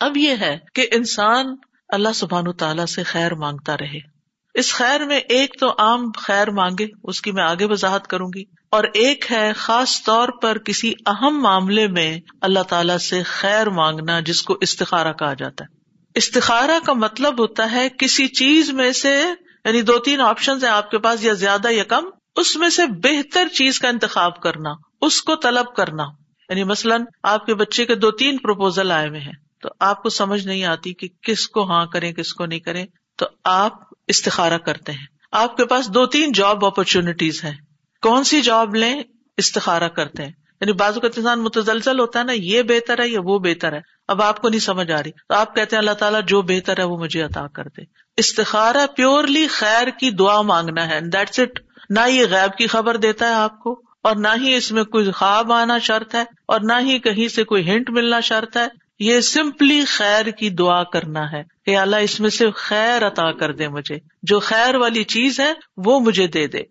اب یہ ہے کہ انسان اللہ سبحان تعالیٰ سے خیر مانگتا رہے۔ اس خیر میں ایک تو عام خیر مانگے، اس کی میں آگے وضاحت کروں گی۔ اور ایک ہے خاص طور پر کسی اہم معاملے میں اللہ تعالی سے خیر مانگنا، جس کو استخارا کہا جاتا ہے۔ استخارا کا مطلب ہوتا ہے کسی چیز میں سے یعنی دو تین آپشن ہیں آپ کے پاس، یا زیادہ یا کم، اس میں سے بہتر چیز کا انتخاب کرنا، اس کو طلب کرنا۔ یعنی مثلاً آپ کے بچے کے دو تین پروپوزل آئے ہوئے ہیں۔ تو آپ کو سمجھ نہیں آتی کہ کس کو ہاں کریں، کس کو نہیں کریں، تو آپ استخارا کرتے ہیں۔ آپ کے پاس دو تین جاب اپرچونیٹیز ہیں۔ کون سی جاب لیں استخارا کرتے ہیں۔ یعنی بازو کا انسان متزلزل ہوتا ہے نا، یہ بہتر ہے یا وہ بہتر ہے۔ اب آپ کو نہیں سمجھ آ رہی۔ تو آپ کہتے ہیں اللہ تعالیٰ جو بہتر ہے وہ مجھے عطا کر دے۔ استخارا پیورلی خیر کی دعا مانگنا ہے۔ دیٹس اٹ نہ یہ غیب کی خبر دیتا ہے آپ کو، اور نہ ہی اس میں کوئی خواب آنا شرط ہے، اور نہ ہی کہیں سے کوئی ہنٹ ملنا شرط ہے۔ یہ سمپلی خیر کی دعا کرنا ہے کہ اللہ اس میں سے خیر عطا کر دے مجھے۔ جو خیر والی چیز ہے وہ مجھے دے دے۔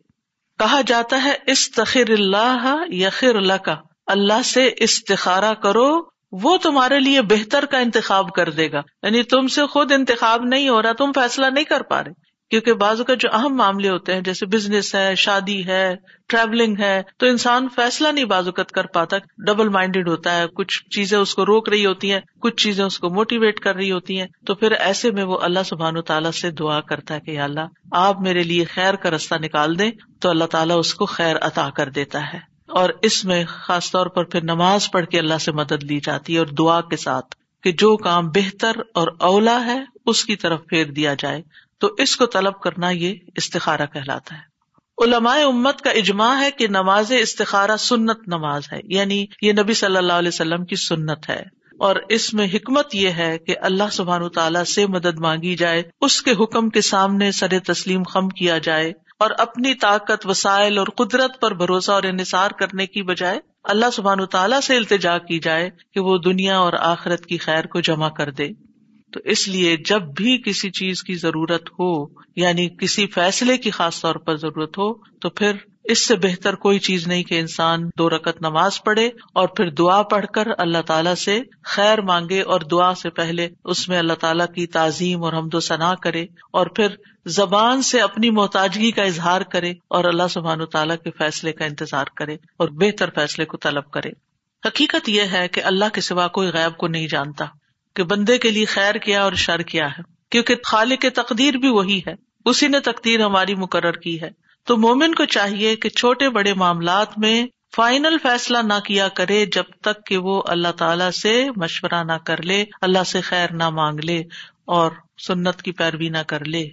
کہا جاتا ہے، استخر اللہ یخر اللہ کا اللہ سے استخارا کرو، وہ تمہارے لیے بہتر کا انتخاب کر دے گا۔ یعنی تم سے خود انتخاب نہیں ہو رہا، تم فیصلہ نہیں کر پا رہے۔ کیونکہ بازو کا جو اہم معاملے ہوتے ہیں، جیسے بزنس ہے، شادی ہے ٹریولنگ ہے، تو انسان فیصلہ نہیں بازوقت کر پاتا ڈبل مائنڈیڈ ہوتا ہے، کچھ چیزیں اس کو روک رہی ہوتی ہیں، کچھ چیزیں اس کو موٹیویٹ کر رہی ہوتی ہیں، تو پھر ایسے میں وہ اللہ سبحان و تعالیٰ سے دعا کرتا ہے کہ اللہ، آپ میرے لیے خیر کا رستہ نکال دیں، تو اللہ تعالیٰ اس کو خیر عطا کر دیتا ہے۔ اور اس میں خاص طور پر پھر نماز پڑھ کے اللہ سے مدد لی جاتی ہے اور دعا کے ساتھ کہ جو کام بہتر اور اولا ہے، اس کی طرف پھیر دیا جائے۔ تو اس کو طلب کرنا یہ استخارہ کہلاتا ہے۔ علماء امت کا اجماع ہے کہ نماز استخارہ سنت نماز ہے یعنی یہ نبی صلی اللہ علیہ وسلم کی سنت ہے۔ اور اس میں حکمت یہ ہے کہ اللہ سبحان تعالیٰ سے مدد مانگی جائے، اس کے حکم کے سامنے سر تسلیم خم کیا جائے اور اپنی طاقت، وسائل اور قدرت پر بھروسہ اور انحصار کرنے کی بجائے اللہ سبحان تعالیٰ سے التجا کی جائے کہ وہ دنیا اور آخرت کی خیر کو جمع کر دے۔ تو اس لیے جب بھی کسی چیز کی ضرورت ہو یعنی کسی فیصلے کی خاص طور پر ضرورت ہو، تو پھر اس سے بہتر کوئی چیز نہیں کہ انسان دو رکت نماز پڑھے اور پھر دعا پڑھ کر اللہ تعالیٰ سے خیر مانگے اور دعا سے پہلے اس میں اللہ تعالیٰ کی تعظیم اور حمد و ثنا کرے اور پھر زبان سے اپنی محتاجگی کا اظہار کرے اور اللہ سبحان و تعالیٰ کے فیصلے کا انتظار کرے اور بہتر فیصلے کو طلب کرے۔ حقیقت یہ ہے کہ اللہ کے سوا کوئی غیب کو نہیں جانتا۔ کہ بندے کے لیے خیر کیا اور شر کیا ہے۔ کیونکہ خالق کے تقدیر بھی وہی ہے۔ اسی نے تقدیر ہماری مقرر کی ہے۔ تو مومن کو چاہیے کہ چھوٹے بڑے معاملات میں فائنل فیصلہ نہ کیا کرے جب تک کہ وہ اللہ تعالی سے مشورہ نہ کر لے، اللہ سے خیر نہ مانگ لے اور سنت کی پیروی نہ کر لے۔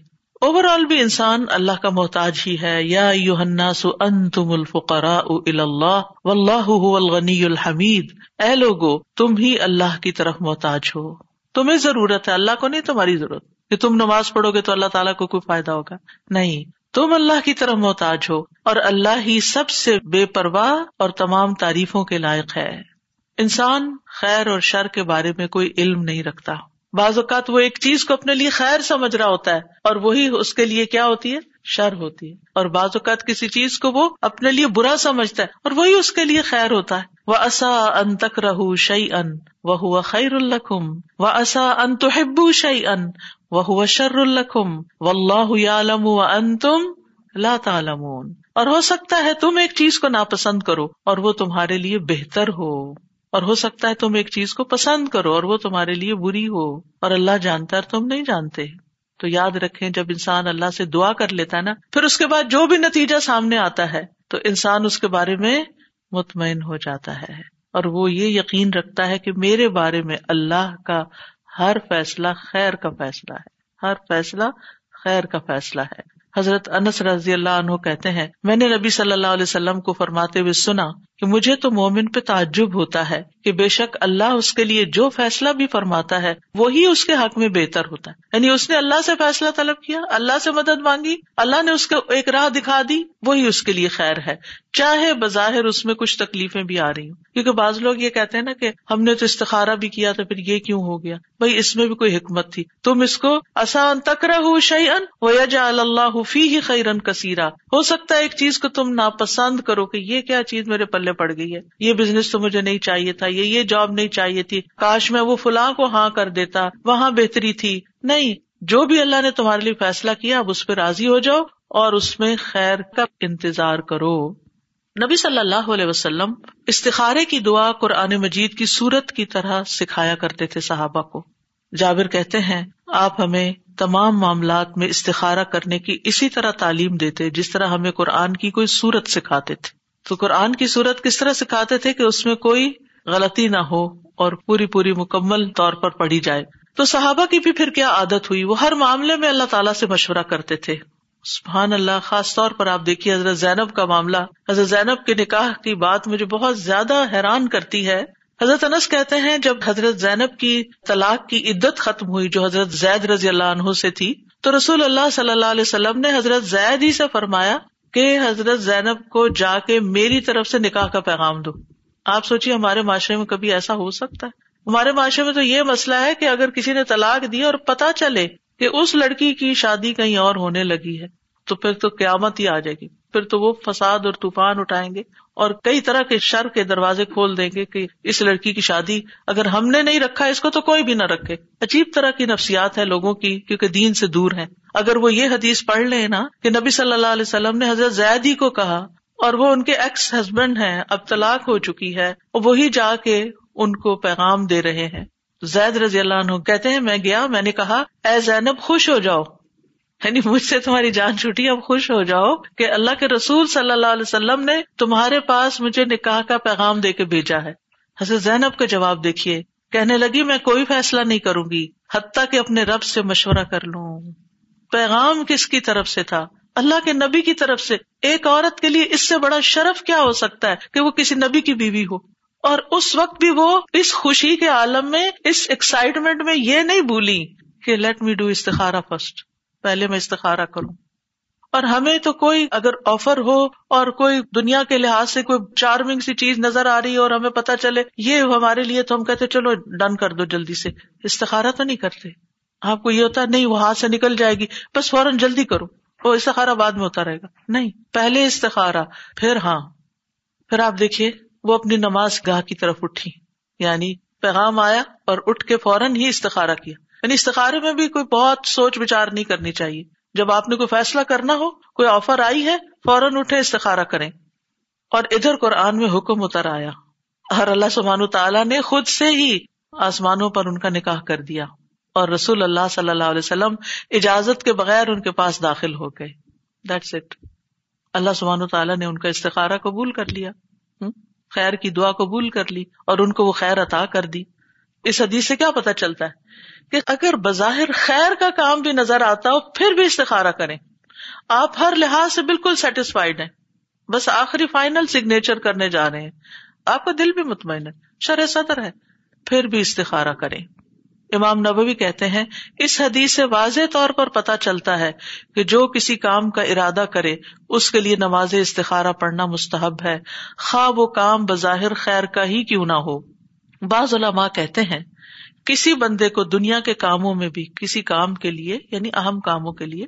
اوور آل بھی انسان اللہ کا محتاج ہی ہے۔ یا سو ان تم الفقرا اللہ و اللہ الغنی الحمید۔ اے لوگو، تم ہی اللہ کی طرف محتاج ہو۔ تمہیں ضرورت ہے، اللہ کو نہیں، تمہاری ضرورت۔ کہ تم نماز پڑھو گے تو اللہ تعالیٰ کو کوئی فائدہ ہوگا۔ نہیں، تم اللہ کی طرف محتاج ہو اور اللہ ہی سب سے بے پرواہ اور تمام تعریفوں کے لائق ہے۔ انسان خیر اور شر کے بارے میں کوئی علم نہیں رکھتا۔ بعض اوقات وہ ایک چیز کو اپنے لیے خیر سمجھ رہا ہوتا ہے اور وہی اس کے لیے کیا ہوتی ہے؟ شر ہوتی ہے۔ اور بعض اوقات کسی چیز کو وہ اپنے لیے برا سمجھتا ہے اور وہی اس کے لیے خیر ہوتا ہے۔ وہ اصا ان تک رہ شعی ان وہ خیر الخم و اصا ان تو شعی ان وہ شر الخم و اللہ عالم و ان تم لا تعلمون۔ اور ہو سکتا ہے تم ایک چیز کو ناپسند کرو اور وہ تمہارے لیے بہتر ہو۔ اور ہو سکتا ہے تم ایک چیز کو پسند کرو اور وہ تمہارے لیے بری ہو اور اللہ جانتا ہے اور تم نہیں جانتے۔ تو یاد رکھیں، جب انسان اللہ سے دعا کر لیتا ہے نا، پھر اس کے بعد جو بھی نتیجہ سامنے آتا ہے، تو انسان اس کے بارے میں مطمئن ہو جاتا ہے۔ اور وہ یہ یقین رکھتا ہے کہ میرے بارے میں اللہ کا ہر فیصلہ خیر کا فیصلہ ہے۔ ہر فیصلہ خیر کا فیصلہ ہے۔ حضرت انس رضی اللہ عنہ کہتے ہیں، میں نے نبی صلی اللہ علیہ وسلم کو فرماتے ہوئے سنا کہ مجھے تو مومن پہ تعجب ہوتا ہے کہ بے شک اللہ اس کے لیے جو فیصلہ بھی فرماتا ہے، وہی اس کے حق میں بہتر ہوتا ہے۔ یعنی اس نے اللہ سے فیصلہ طلب کیا، اللہ سے مدد مانگی، اللہ نے اس کو ایک راہ دکھا دی، وہی اس کے لیے خیر ہے۔ چاہے بظاہر اس میں کچھ تکلیفیں بھی آ رہی ہوں۔ کیونکہ بعض لوگ یہ کہتے ہیں نا کہ ہم نے تو استخارا بھی کیا تو پھر یہ کیوں ہو گیا؟ بھائی اس میں بھی کوئی حکمت تھی۔ تم اس کو آسان تکرا ہو شعی ان وہ اللہ فی ہی خیرن کثیرا۔ ہو سکتا ہے ایک چیز کو تم ناپسند کرو کہ یہ کیا چیز میرے پلے پلے پڑ گئی ہے۔ یہ بزنس تو مجھے نہیں چاہیے تھا، یہ یہ جاب نہیں چاہیے تھی۔ کاش میں وہ فلاں کو ہاں کر دیتا، وہاں بہتری تھی۔ نہیں، جو بھی اللہ نے تمہارے لیے فیصلہ کیا، اب اس پہ راضی ہو جاؤ اور اس میں خیر کا انتظار کرو۔ نبی صلی اللہ علیہ وسلم استخارے کی دعا قرآن مجید کی صورت کی طرح سکھایا کرتے تھے صحابہ کو۔ جابر کہتے ہیں، آپ ہمیں تمام معاملات میں استخارہ کرنے کی اسی طرح تعلیم دیتے، جس طرح ہمیں قرآن کی کوئی صورت سکھاتے تھے۔ تو قرآن کی صورت کس طرح سکھاتے تھے کہ اس میں کوئی غلطی نہ ہو اور پوری پوری مکمل طور پر پڑھی جائے؟ تو صحابہ کی بھی پھر کیا عادت ہوئی؟ وہ ہر معاملے میں اللہ تعالیٰ سے مشورہ کرتے تھے۔ سبحان اللہ، خاص طور پر آپ دیکھیے حضرت زینب کا معاملہ۔ حضرت زینب کے نکاح کی بات مجھے بہت زیادہ حیران کرتی ہے۔ حضرت انس کہتے ہیں، جب حضرت زینب کی طلاق کی عدت ختم ہوئی، جو حضرت زید رضی اللہ عنہ سے تھی، تو رسول اللہ صلی اللہ علیہ وسلم نے حضرت زید ہی سے فرمایا کہ حضرت زینب کو جا کے میری طرف سے نکاح کا پیغام دو۔ آپ سوچیے ہمارے معاشرے میں کبھی ایسا ہو سکتا ہے۔ ہمارے معاشرے میں تو یہ مسئلہ ہے کہ اگر کسی نے طلاق دی اور پتا چلے کہ اس لڑکی کی شادی کہیں اور ہونے لگی ہے، تو پھر تو قیامت ہی آ جائے گی۔ پھر تو وہ فساد اور طوفان اٹھائیں گے اور کئی طرح کے شر کے دروازے کھول دیں گے کہ اس لڑکی کی شادی اگر ہم نے نہیں رکھا، اس کو تو کوئی بھی نہ رکھے۔ عجیب طرح کی نفسیات ہے لوگوں کی، کیونکہ دین سے دور ہے اگر وہ یہ حدیث پڑھ لیں نا کہ نبی صلی اللہ علیہ وسلم نے حضرت زید ہی کو کہا اور وہ ان کے ایکس ہسبینڈ ہیں، اب طلاق ہو چکی ہے، اور وہی جا کے ان کو پیغام دے رہے ہیں۔ زید رضی اللہ عنہ کہتے ہیں، میں گیا، میں نے کہا، اے زینب، خوش ہو جاؤ۔ یعنی مجھ سے تمہاری جان چھوٹی اب خوش ہو جاؤ کہ اللہ کے رسول صلی اللہ علیہ وسلم نے تمہارے پاس مجھے نکاح کا پیغام دے کے بھیجا ہے۔ حضرت زینب کا جواب دیکھیے۔ کہنے لگی، میں کوئی فیصلہ نہیں کروں گی، حتیٰ کہ اپنے رب سے مشورہ کر لوں۔ پیغام کس کی طرف سے تھا؟ اللہ کے نبی کی طرف سے۔ ایک عورت کے لیے اس سے بڑا شرف کیا ہو سکتا ہے کہ وہ کسی نبی کی بیوی ہو؟ اور اس وقت بھی وہ اس خوشی کے عالم میں، اس ایکسائٹمنٹ میں یہ نہیں بھولی کہ لیٹ می ڈو استخارا فرسٹ پہلے میں استخارا کروں۔ اور ہمیں تو کوئی اگر آفر ہو اور کوئی دنیا کے لحاظ سے کوئی چارمنگ سی چیز نظر آ رہی ہے اور ہمیں پتا چلے یہ ہمارے لیے تو ہم کہتے چلو ڈن کر دو جلدی سے۔ استخارا تو نہیں کرتے۔ آپ کو یہ ہوتا نہیں، وہ ہاتھ سے نکل جائے گی۔ بس فوراً جلدی کرو۔ وہ استخارا بعد میں ہوتا رہے گا۔ نہیں، پہلے استخارا پھر ہاں۔ پھر آپ دیکھیے، وہ اپنی نماز گاہ کی طرف اٹھی۔ یعنی پیغام آیا اور اٹھ کے فوراً ہی استخارا کیا۔ یعنی استخارے میں بھی کوئی بہت سوچ بچار نہیں کرنی چاہیے۔ جب آپ نے کوئی فیصلہ کرنا ہو، کوئی آفر آئی ہے، فوراً اٹھے استخارا کریں۔ اور ادھر قرآن میں حکم اتر آیا۔ ہر اللہ سبحان تعالیٰ نے خود سے ہی آسمانوں پر ان کا نکاح کر دیا۔ اور رسول اللہ صلی اللہ علیہ وسلم اجازت کے بغیر ان کے پاس داخل ہو گئے۔ دیٹس اٹ اللہ سبحان تعالیٰ نے ان کا استخارہ قبول کر لیا۔ خیر کی دعا قبول کر لی اور ان کو وہ خیر عطا کر دی۔ اس حدیث سے کیا پتا چلتا ہے کہ اگر بظاہر خیر کا کام بھی نظر آتا ہو، پھر بھی استخارا کریں۔ آپ ہر لحاظ سے بالکل سیٹسفائڈ ہیں۔ بس آخری فائنل سگنیچر کرنے جا رہے ہیں۔ آپ کا دل بھی مطمئن ہے شر صدر ہے۔ پھر بھی استخارا کریں۔ امام نبوی کہتے ہیں، اس حدیث سے واضح طور پر پتا چلتا ہے کہ جو کسی کام کا ارادہ کرے، اس کے لیے نماز استخارہ پڑھنا مستحب ہے۔ خواہ وہ کام بظاہر خیر کا ہی کیوں نہ ہو۔ بعض علماء کہتے ہیں، کسی بندے کو دنیا کے کاموں میں بھی، کسی کام کے لیے یعنی اہم کاموں کے لیے،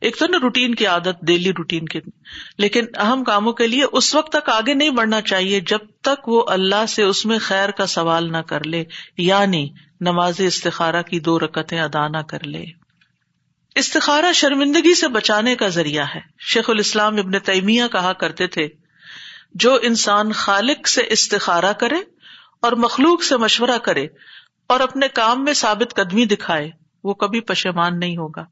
ایک تو نا روٹین کی عادت ڈیلی روٹین کے لیکن اہم کاموں کے لیے اس وقت تک آگے نہیں بڑھنا چاہیے جب تک وہ اللہ سے اس میں خیر کا سوال نہ کر لے یعنی نماز استخارہ کی دو رکتیں ادا نہ کر لے۔ استخارہ شرمندگی سے بچانے کا ذریعہ ہے۔ شیخ الاسلام ابن تیمیہ کہا کرتے تھے، جو انسان خالق سے استخارہ کرے اور مخلوق سے مشورہ کرے اور اپنے کام میں ثابت قدمی دکھائے، وہ کبھی پشمان نہیں ہوگا۔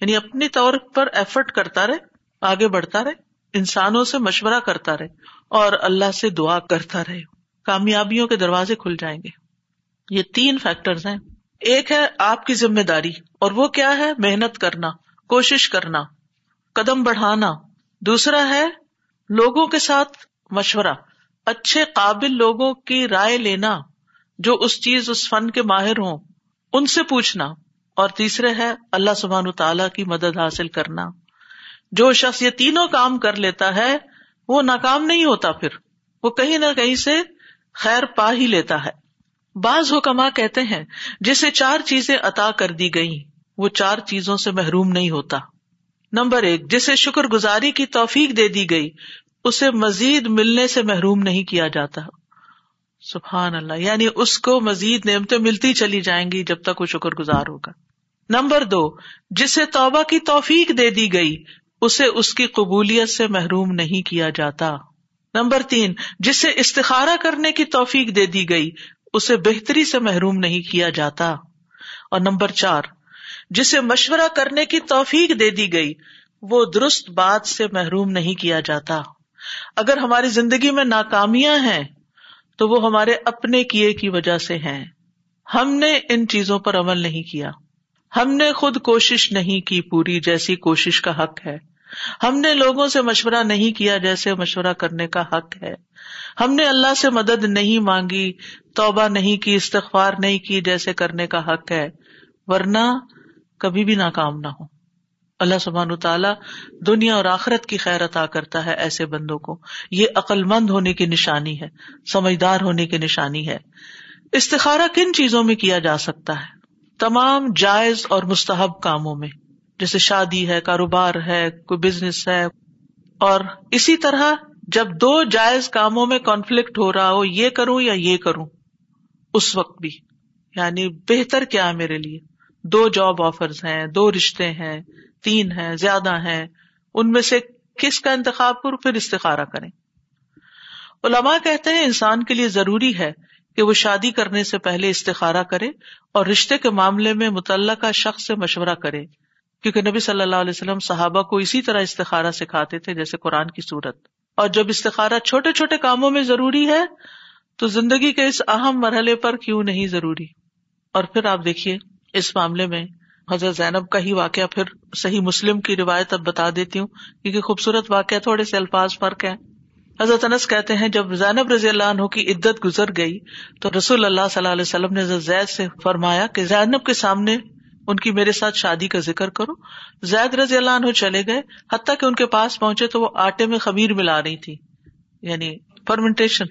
یعنی اپنی طور پر ایفرٹ کرتا رہے، آگے بڑھتا رہے، انسانوں سے مشورہ کرتا رہے اور اللہ سے دعا کرتا رہے۔ کامیابیوں کے دروازے کھل جائیں گے۔ یہ تین فیکٹر ہیں۔ ایک ہے آپ کی ذمہ داری اور وہ کیا ہے؟ محنت کرنا، کوشش کرنا، قدم بڑھانا۔ دوسرا ہے لوگوں کے ساتھ مشورہ۔ اچھے قابل لوگوں کی رائے لینا جو اس چیز، اس فن کے ماہر ہوں، ان سے پوچھنا۔ اور تیسرے ہے، اللہ سبحان تعالی کی مدد حاصل کرنا۔ جو شخص یہ تینوں کام کر لیتا ہے، وہ ناکام نہیں ہوتا پھر۔ وہ کہیں نہ کہیں سے خیر پا ہی لیتا ہے۔ بعض حکما کہتے ہیں، جسے چار چیزیں عطا کر دی گئی وہ چار چیزوں سے محروم نہیں ہوتا۔ نمبر ایک، جسے شکر گزاری کی توفیق دے دی گئی اسے مزید ملنے سے محروم نہیں کیا جاتا۔ سبحان اللہ یعنی اس کو مزید نعمتیں ملتی چلی جائیں گی جب تک وہ شکر گزار ہوگا۔ نمبر دو، جسے توبہ کی توفیق دے دی گئی، اسے اس کی قبولیت سے محروم نہیں کیا جاتا۔ نمبر تین، جسے استخارہ کرنے کی توفیق دے دی گئی، اسے بہتری سے محروم نہیں کیا جاتا۔ اور نمبر چار، جسے مشورہ کرنے کی توفیق دے دی گئی، وہ درست بات سے محروم نہیں کیا جاتا۔ اگر ہماری زندگی میں ناکامیاں ہیں تو وہ ہمارے اپنے کیے کی وجہ سے ہیں۔ ہم نے ان چیزوں پر عمل نہیں کیا۔ ہم نے خود کوشش نہیں کی پوری جیسی کوشش کا حق ہے۔ ہم نے لوگوں سے مشورہ نہیں کیا جیسے مشورہ کرنے کا حق ہے۔ ہم نے اللہ سے مدد نہیں مانگی، توبہ نہیں کی، استغفار نہیں کی جیسے کرنے کا حق ہے۔ ورنہ کبھی بھی ناکام نہ ہو اللہ سبحان تعالیٰ دنیا اور آخرت کی خیر عطا کرتا ہے ایسے بندوں کو۔ یہ عقل مند ہونے کی نشانی ہے، سمجھدار ہونے کی نشانی ہے۔ استخارہ کن چیزوں میں کیا جا سکتا ہے؟ تمام جائز اور مستحب کاموں میں، جیسے شادی ہے، کاروبار ہے، کوئی بزنس ہے۔ اور اسی طرح جب دو جائز کاموں میں کانفلکٹ ہو رہا ہو، یہ کروں یا یہ کروں؟ اس وقت بھی۔ یعنی بہتر کیا ہے میرے لیے؟ دو جاب آفرز ہیں، دو رشتے ہیں۔ تین ہیں، زیادہ ہیں، ان میں سے کس کا انتخاب کروں پھر استخارہ کریں۔ علماء کہتے ہیں انسان کے لیے ضروری ہے کہ وہ شادی کرنے سے پہلے استخارہ کرے اور رشتے کے معاملے میں متعلقہ شخص سے مشورہ کرے۔ کیونکہ نبی صلی اللہ علیہ وسلم صحابہ کو اسی طرح استخارہ سکھاتے تھے، جیسے قرآن کی صورت۔ اور جب استخارہ چھوٹے چھوٹے کاموں میں ضروری ہے، تو زندگی کے اس اہم مرحلے پر کیوں نہیں ضروری؟ اور پھر آپ دیکھیے، اس معاملے میں حضرت زینب کا ہی واقعہ پھر صحیح مسلم کی روایت اب بتا دیتی ہوں، کیونکہ خوبصورت واقعہ تھوڑے سے الفاظ فرق ہے حضرت انس کہتے ہیں، جب زینب رضی اللہ عنہ کی عدت گزر گئی، تو رسول اللہ صلی اللہ علیہ وسلم نے زید سے فرمایا کہ زینب کے سامنے ان کی میرے ساتھ شادی کا ذکر کرو۔ زید رضی اللہ عنہ چلے گئے، حتیٰ کہ ان کے پاس پہنچے تو وہ آٹے میں خمیر ملا رہی تھی یعنی فرمنٹیشن۔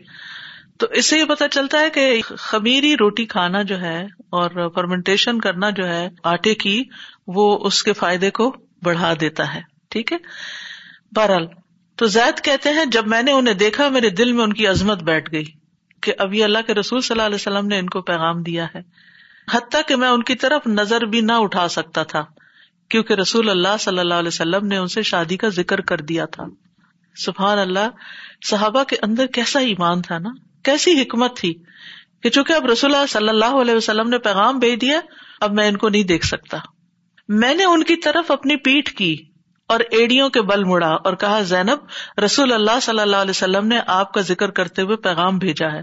تو اس سے یہ پتا چلتا ہے کہ خمیری روٹی کھانا جو ہے اور فرمنٹیشن کرنا جو ہے آٹے کی، وہ اس کے فائدے کو بڑھا دیتا ہے۔ ٹھیک ہے؟ بہرحال، تو زید کہتے ہیں، جب میں نے انہیں دیکھا، میرے دل میں ان کی عظمت بیٹھ گئی کہ ابھی اللہ کے رسول صلی اللہ علیہ وسلم نے ان کو پیغام دیا ہے۔ حتیٰ کہ میں ان کی طرف نظر بھی نہ اٹھا سکتا تھا، کیونکہ رسول اللہ صلی اللہ علیہ وسلم نے ان سے شادی کا ذکر کر دیا تھا۔ سبحان اللہ، صحابہ کے اندر کیسا ایمان تھا نا؟ کیسی حکمت تھی کہ چونکہ اب رسول اللہ صلی اللہ علیہ وسلم نے پیغام بھیج دیا، اب میں ان کو نہیں دیکھ سکتا۔ میں نے ان کی طرف اپنی پیٹ کی اور ایڑیوں کے بل مڑا اور کہا، زینب، رسول اللہ صلی اللہ علیہ وسلم نے آپ کا ذکر کرتے ہوئے پیغام بھیجا ہے۔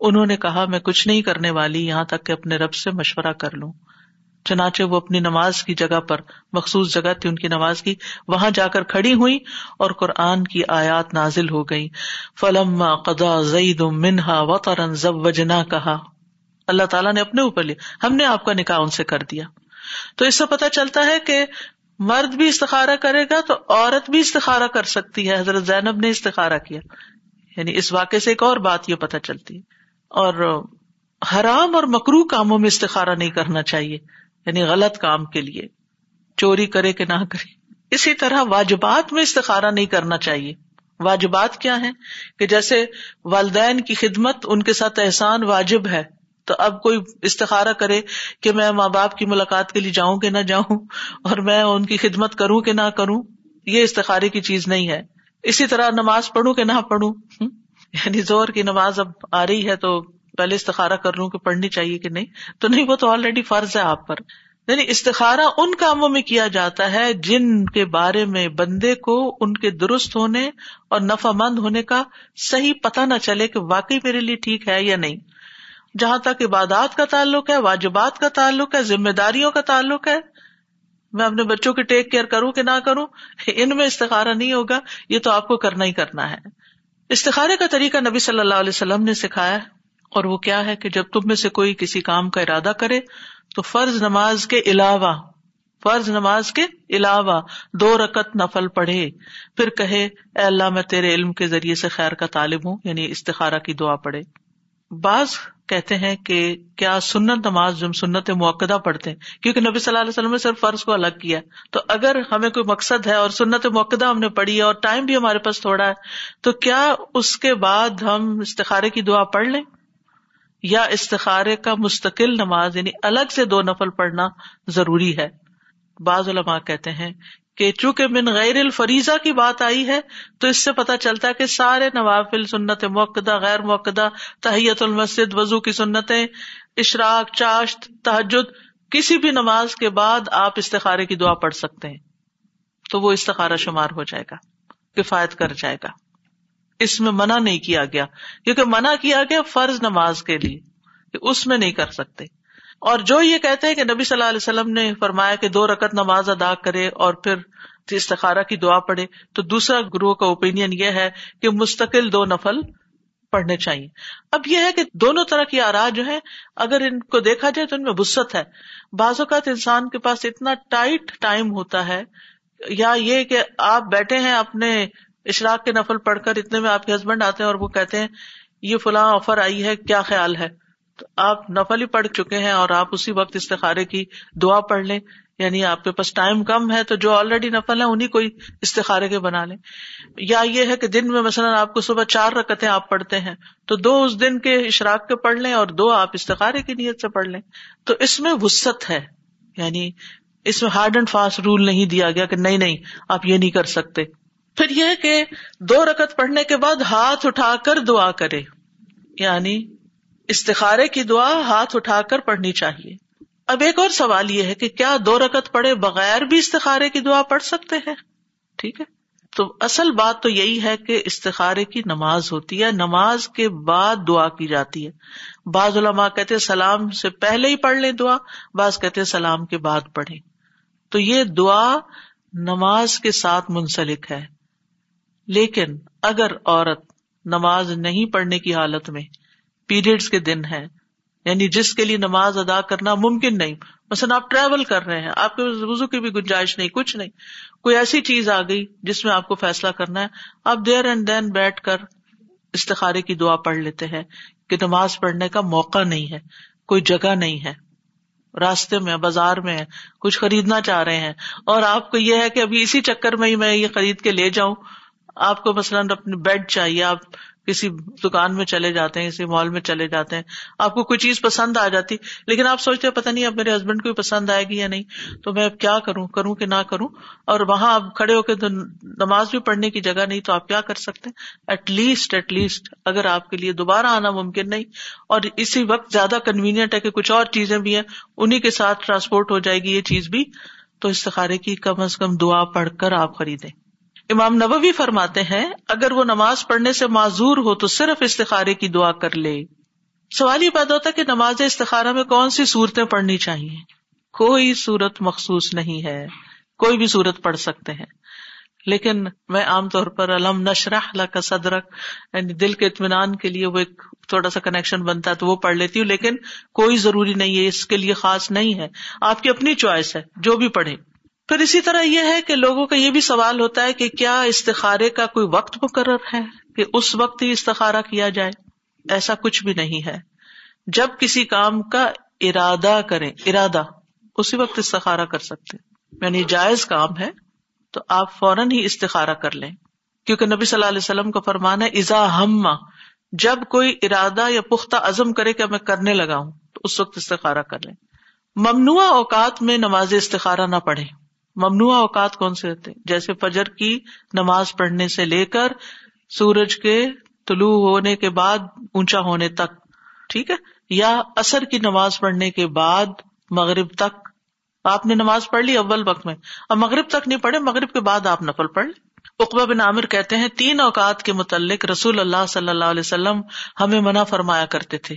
انہوں نے کہا، میں کچھ نہیں کرنے والی، یہاں تک کہ اپنے رب سے مشورہ کر لوں۔ چنانچہ وہ اپنی نماز کی جگہ پر مخصوص جگہ تھی ان کی نماز کی، وہاں جا کر کھڑی ہوئی اور قرآن کی آیات نازل ہو گئی فلم قدا زید منہا و ترن وجنا کہا اللہ تعالیٰ نے اپنے اوپر لیا، ہم نے آپ کا نکاح ان سے کر دیا۔ تو اس سے پتا چلتا ہے کہ مرد بھی استخارا کرے گا تو عورت بھی استخارا کر سکتی ہے۔ حضرت زینب نے استخارا کیا۔ یعنی اس واقعے سے ایک اور بات یہ پتا چلتی۔ اور حرام اور مکرو کاموں میں استخارا نہیں کرنا چاہیے۔ یعنی غلط کام کے لیے، چوری کرے کہ نہ کرے۔ اسی طرح واجبات میں استخارا نہیں کرنا چاہیے۔ واجبات کیا ہے کہ جیسے والدین کی خدمت، ان کے ساتھ احسان واجب ہے، تو اب کوئی استخارا کرے کہ میں ماں باپ کی ملاقات کے لیے جاؤں کہ نہ جاؤں، اور میں ان کی خدمت کروں کہ نہ کروں، یہ استخارے کی چیز نہیں ہے۔ اسی طرح نماز پڑھوں کہ نہ پڑھوں۔ یعنی زور کی نماز اب آ رہی ہے تو پہلے استخارا کر لوں کہ پڑھنی چاہیے کہ نہیں، تو نہیں، وہ تو آلریڈی فرض ہے آپ پر۔ یعنی استخارا ان کاموں میں کیا جاتا ہے جن کے بارے میں بندے کو ان کے درست ہونے اور نفع مند ہونے کا صحیح پتہ نہ چلے کہ واقعی میرے لیے ٹھیک ہے یا نہیں۔ جہاں تک عبادات کا تعلق ہے، واجبات کا تعلق ہے، ذمہ داریوں کا تعلق ہے، میں اپنے بچوں کی ٹیک کیئر کروں کہ نہ کروں، ان میں استخارا نہیں ہوگا، یہ تو آپ کو کرنا ہی کرنا ہے۔ استخارے کا طریقہ نبی صلی اللہ علیہ وسلم نے سکھایا اور وہ کیا ہے کہ جب تم میں سے کوئی کسی کام کا ارادہ کرے تو فرض نماز کے علاوہ، فرض نماز کے علاوہ دو رکت نفل پڑھے۔ پھر کہے، اے اللہ، میں تیرے علم کے ذریعے سے خیر کا طالب ہوں یعنی استخارہ کی دعا پڑھے۔ بعض کہتے ہیں کہ کیا سنت نماز جو سنت موقع پڑھتے ہیں، کیونکہ نبی صلی اللہ علیہ وسلم نے صرف فرض کو الگ کیا تو اگر ہمیں کوئی مقصد ہے اور سنت موقع ہم نے پڑھی ہے اور ٹائم بھی ہمارے پاس تھوڑا ہے، تو کیا اس کے بعد ہم استخارے کی دعا پڑھ لیں؟ یا استخارے کا مستقل نماز یعنی الگ سے دو نفل پڑھنا ضروری ہے۔ بعض علماء کہتے ہیں کہ چونکہ من غیر الفریضہ کی بات آئی ہے، تو اس سے پتا چلتا ہے کہ سارے نوافل سنت موقع غیر موقع تحیت المسد وضو کی سنتیں، اشراق، چاشت تحجد کسی بھی نماز کے بعد آپ استخارے کی دعا پڑھ سکتے ہیں۔ تو وہ استخارہ شمار ہو جائے گا، کفایت کر جائے گا۔ اس میں منع نہیں کیا گیا، کیونکہ منع کیا گیا فرض نماز کے لیے، کہ اس میں نہیں کر سکتے۔ اور جو یہ کہتے ہیں کہ نبی صلی اللہ علیہ وسلم نے فرمایا کہ دو رکت نماز ادا کرے اور پھر استخارہ کی دعا پڑھے، تو دوسرا گروہ کا اوپین یہ ہے کہ مستقل دو نفل پڑھنے چاہیے۔ اب یہ ہے کہ دونوں طرح کی آرا جو ہے اگر ان کو دیکھا جائے تو ان میں وسط ہے۔ بعض اوقات انسان کے پاس اتنا ٹائٹ ٹائم ہوتا ہے، یا یہ کہ آپ بیٹھے ہیں اپنے اشراق کے نفل پڑھ کر اتنے میں آپ کے ہسبینڈ آتے ہیں اور وہ کہتے ہیں، یہ فلاں آفر آئی ہے، کیا خیال ہے؟ تو آپ نفل ہی پڑھ چکے ہیں اور آپ اسی وقت استخارے کی دعا پڑھ لیں. یعنی آپ کے پاس ٹائم کم ہے تو جو آلریڈی نفل ہے انہیں کوئی استخارے کے بنا لیں. یا یہ ہے کہ دن میں مثلاً آپ کو صبح چار رکتے آپ پڑھتے ہیں تو دو اس دن کے اشراق کے پڑھ لیں اور دو آپ استخارے کی نیت سے پڑھ لیں. تو اس میں وسط ہے. یعنی اس میں ہارڈ اینڈ فاسٹ رول نہیں دیا گیا کہ نہیں نہیں، آپ یہ نہیں کر سکتے. پھر یہ کہ دو رکت پڑھنے کے بعد ہاتھ اٹھا کر دعا کرے۔ یعنی استخارے کی دعا ہاتھ اٹھا کر پڑھنی چاہیے۔ اب ایک اور سوال یہ ہے کہ کیا دو رکت پڑھے بغیر بھی استخارے کی دعا پڑھ سکتے ہیں؟ ٹھیک ہے۔ تو اصل بات تو یہی ہے کہ استخارے کی نماز ہوتی ہے، نماز کے بعد دعا کی جاتی ہے۔ بعض علماء کہتے سلام سے پہلے ہی پڑھ لیں دعا، بعض کہتے سلام کے بعد پڑھے تو یہ دعا نماز کے ساتھ منسلک ہے۔ لیکن اگر عورت نماز نہیں پڑھنے کی حالت میں پیریڈس کے دن ہے یعنی جس کے لیے نماز ادا کرنا ممکن نہیں، مثلاً آپ ٹریول کر رہے ہیں، آپ کے وزو کی بھی گنجائش نہیں، کچھ نہیں، کوئی ایسی چیز آ گئی جس میں آپ کو فیصلہ کرنا ہے، آپ دیر اینڈ دین بیٹھ کر استخارے کی دعا پڑھ لیتے ہیں کہ نماز پڑھنے کا موقع نہیں ہے، کوئی جگہ نہیں ہے، راستے میں، بازار میں کچھ خریدنا چاہ رہے ہیں، اور آپ کو یہ ہے کہ ابھی اسی چکر میں ہی میں یہ خرید کے لے جاؤں آپ کو مثلاً اپنی بیڈ چاہیے، آپ کسی دکان میں چلے جاتے ہیں، کسی مال میں چلے جاتے ہیں، آپ کو کوئی چیز پسند آ جاتی، لیکن آپ سوچتے پتا نہیں اب میرے ہسبینڈ کو پسند آئے گی یا نہیں، تو میں اب کیا کروں کروں کہ نہ کروں؟ اور وہاں آپ کھڑے ہو کے نماز بھی پڑھنے کی جگہ نہیں، تو آپ کیا کر سکتے ایٹ لیسٹ ایٹ لیسٹ اگر آپ کے لیے دوبارہ آنا ممکن نہیں، اور اسی وقت زیادہ کنوینئنٹ ہے کہ کچھ اور چیزیں بھی ہیں انہیں کے ساتھ ٹرانسپورٹ ہو جائے گی، یہ چیز بھی، تو استخارے کی کم از کم دعا پڑھ کر آپ خریدیں۔ امام نبوی فرماتے ہیں، اگر وہ نماز پڑھنے سے معذور ہو تو صرف استخارے کی دعا کر لے۔ سوال یہ پیدا ہوتا ہے کہ نماز استخارہ میں کون سی صورتیں پڑھنی چاہیے؟ کوئی صورت مخصوص نہیں ہے، کوئی بھی صورت پڑھ سکتے ہیں۔ لیکن میں عام طور پر علم نشرح کا صدرک یعنی دل کے اطمینان کے لیے وہ ایک تھوڑا سا کنیکشن بنتا ہے تو وہ پڑھ لیتی ہوں، لیکن کوئی ضروری نہیں ہے، اس کے لیے خاص نہیں ہے۔ آپ کی اپنی چوائس ہے، جو بھی پڑھے پھر اسی طرح یہ ہے کہ لوگوں کا یہ بھی سوال ہوتا ہے کہ کیا استخارے کا کوئی وقت مقرر ہے کہ اس وقت ہی استخارہ کیا جائے؟ ایسا کچھ بھی نہیں ہے۔ جب کسی کام کا ارادہ کرے ارادہ، اسی وقت استخارہ کر سکتے یعنی جائز کام ہے تو آپ فوراً ہی استخارہ کر لیں۔ کیونکہ نبی صلی اللہ علیہ وسلم کا فرمان ہے ازا ہم، جب کوئی ارادہ یا پختہ عزم کرے کہ میں کرنے لگا ہوں، تو اس وقت استخارہ کر لیں۔ ممنوع اوقات میں نماز استخارہ نہ پڑھے ممنوع اوقات کون سے ہوتے جیسے فجر کی نماز پڑھنے سے لے کر سورج کے طلوع ہونے کے بعد اونچا ہونے تک، ٹھیک ہے؟ یا اثر کی نماز پڑھنے کے بعد مغرب تک۔ آپ نے نماز پڑھ لی اول وقت میں، اب مغرب تک نہیں پڑھے، مغرب کے بعد آپ نفل پڑھ لی اقبا بن عامر کہتے ہیں، تین اوقات کے متعلق رسول اللہ صلی اللہ علیہ وسلم ہمیں منع فرمایا کرتے تھے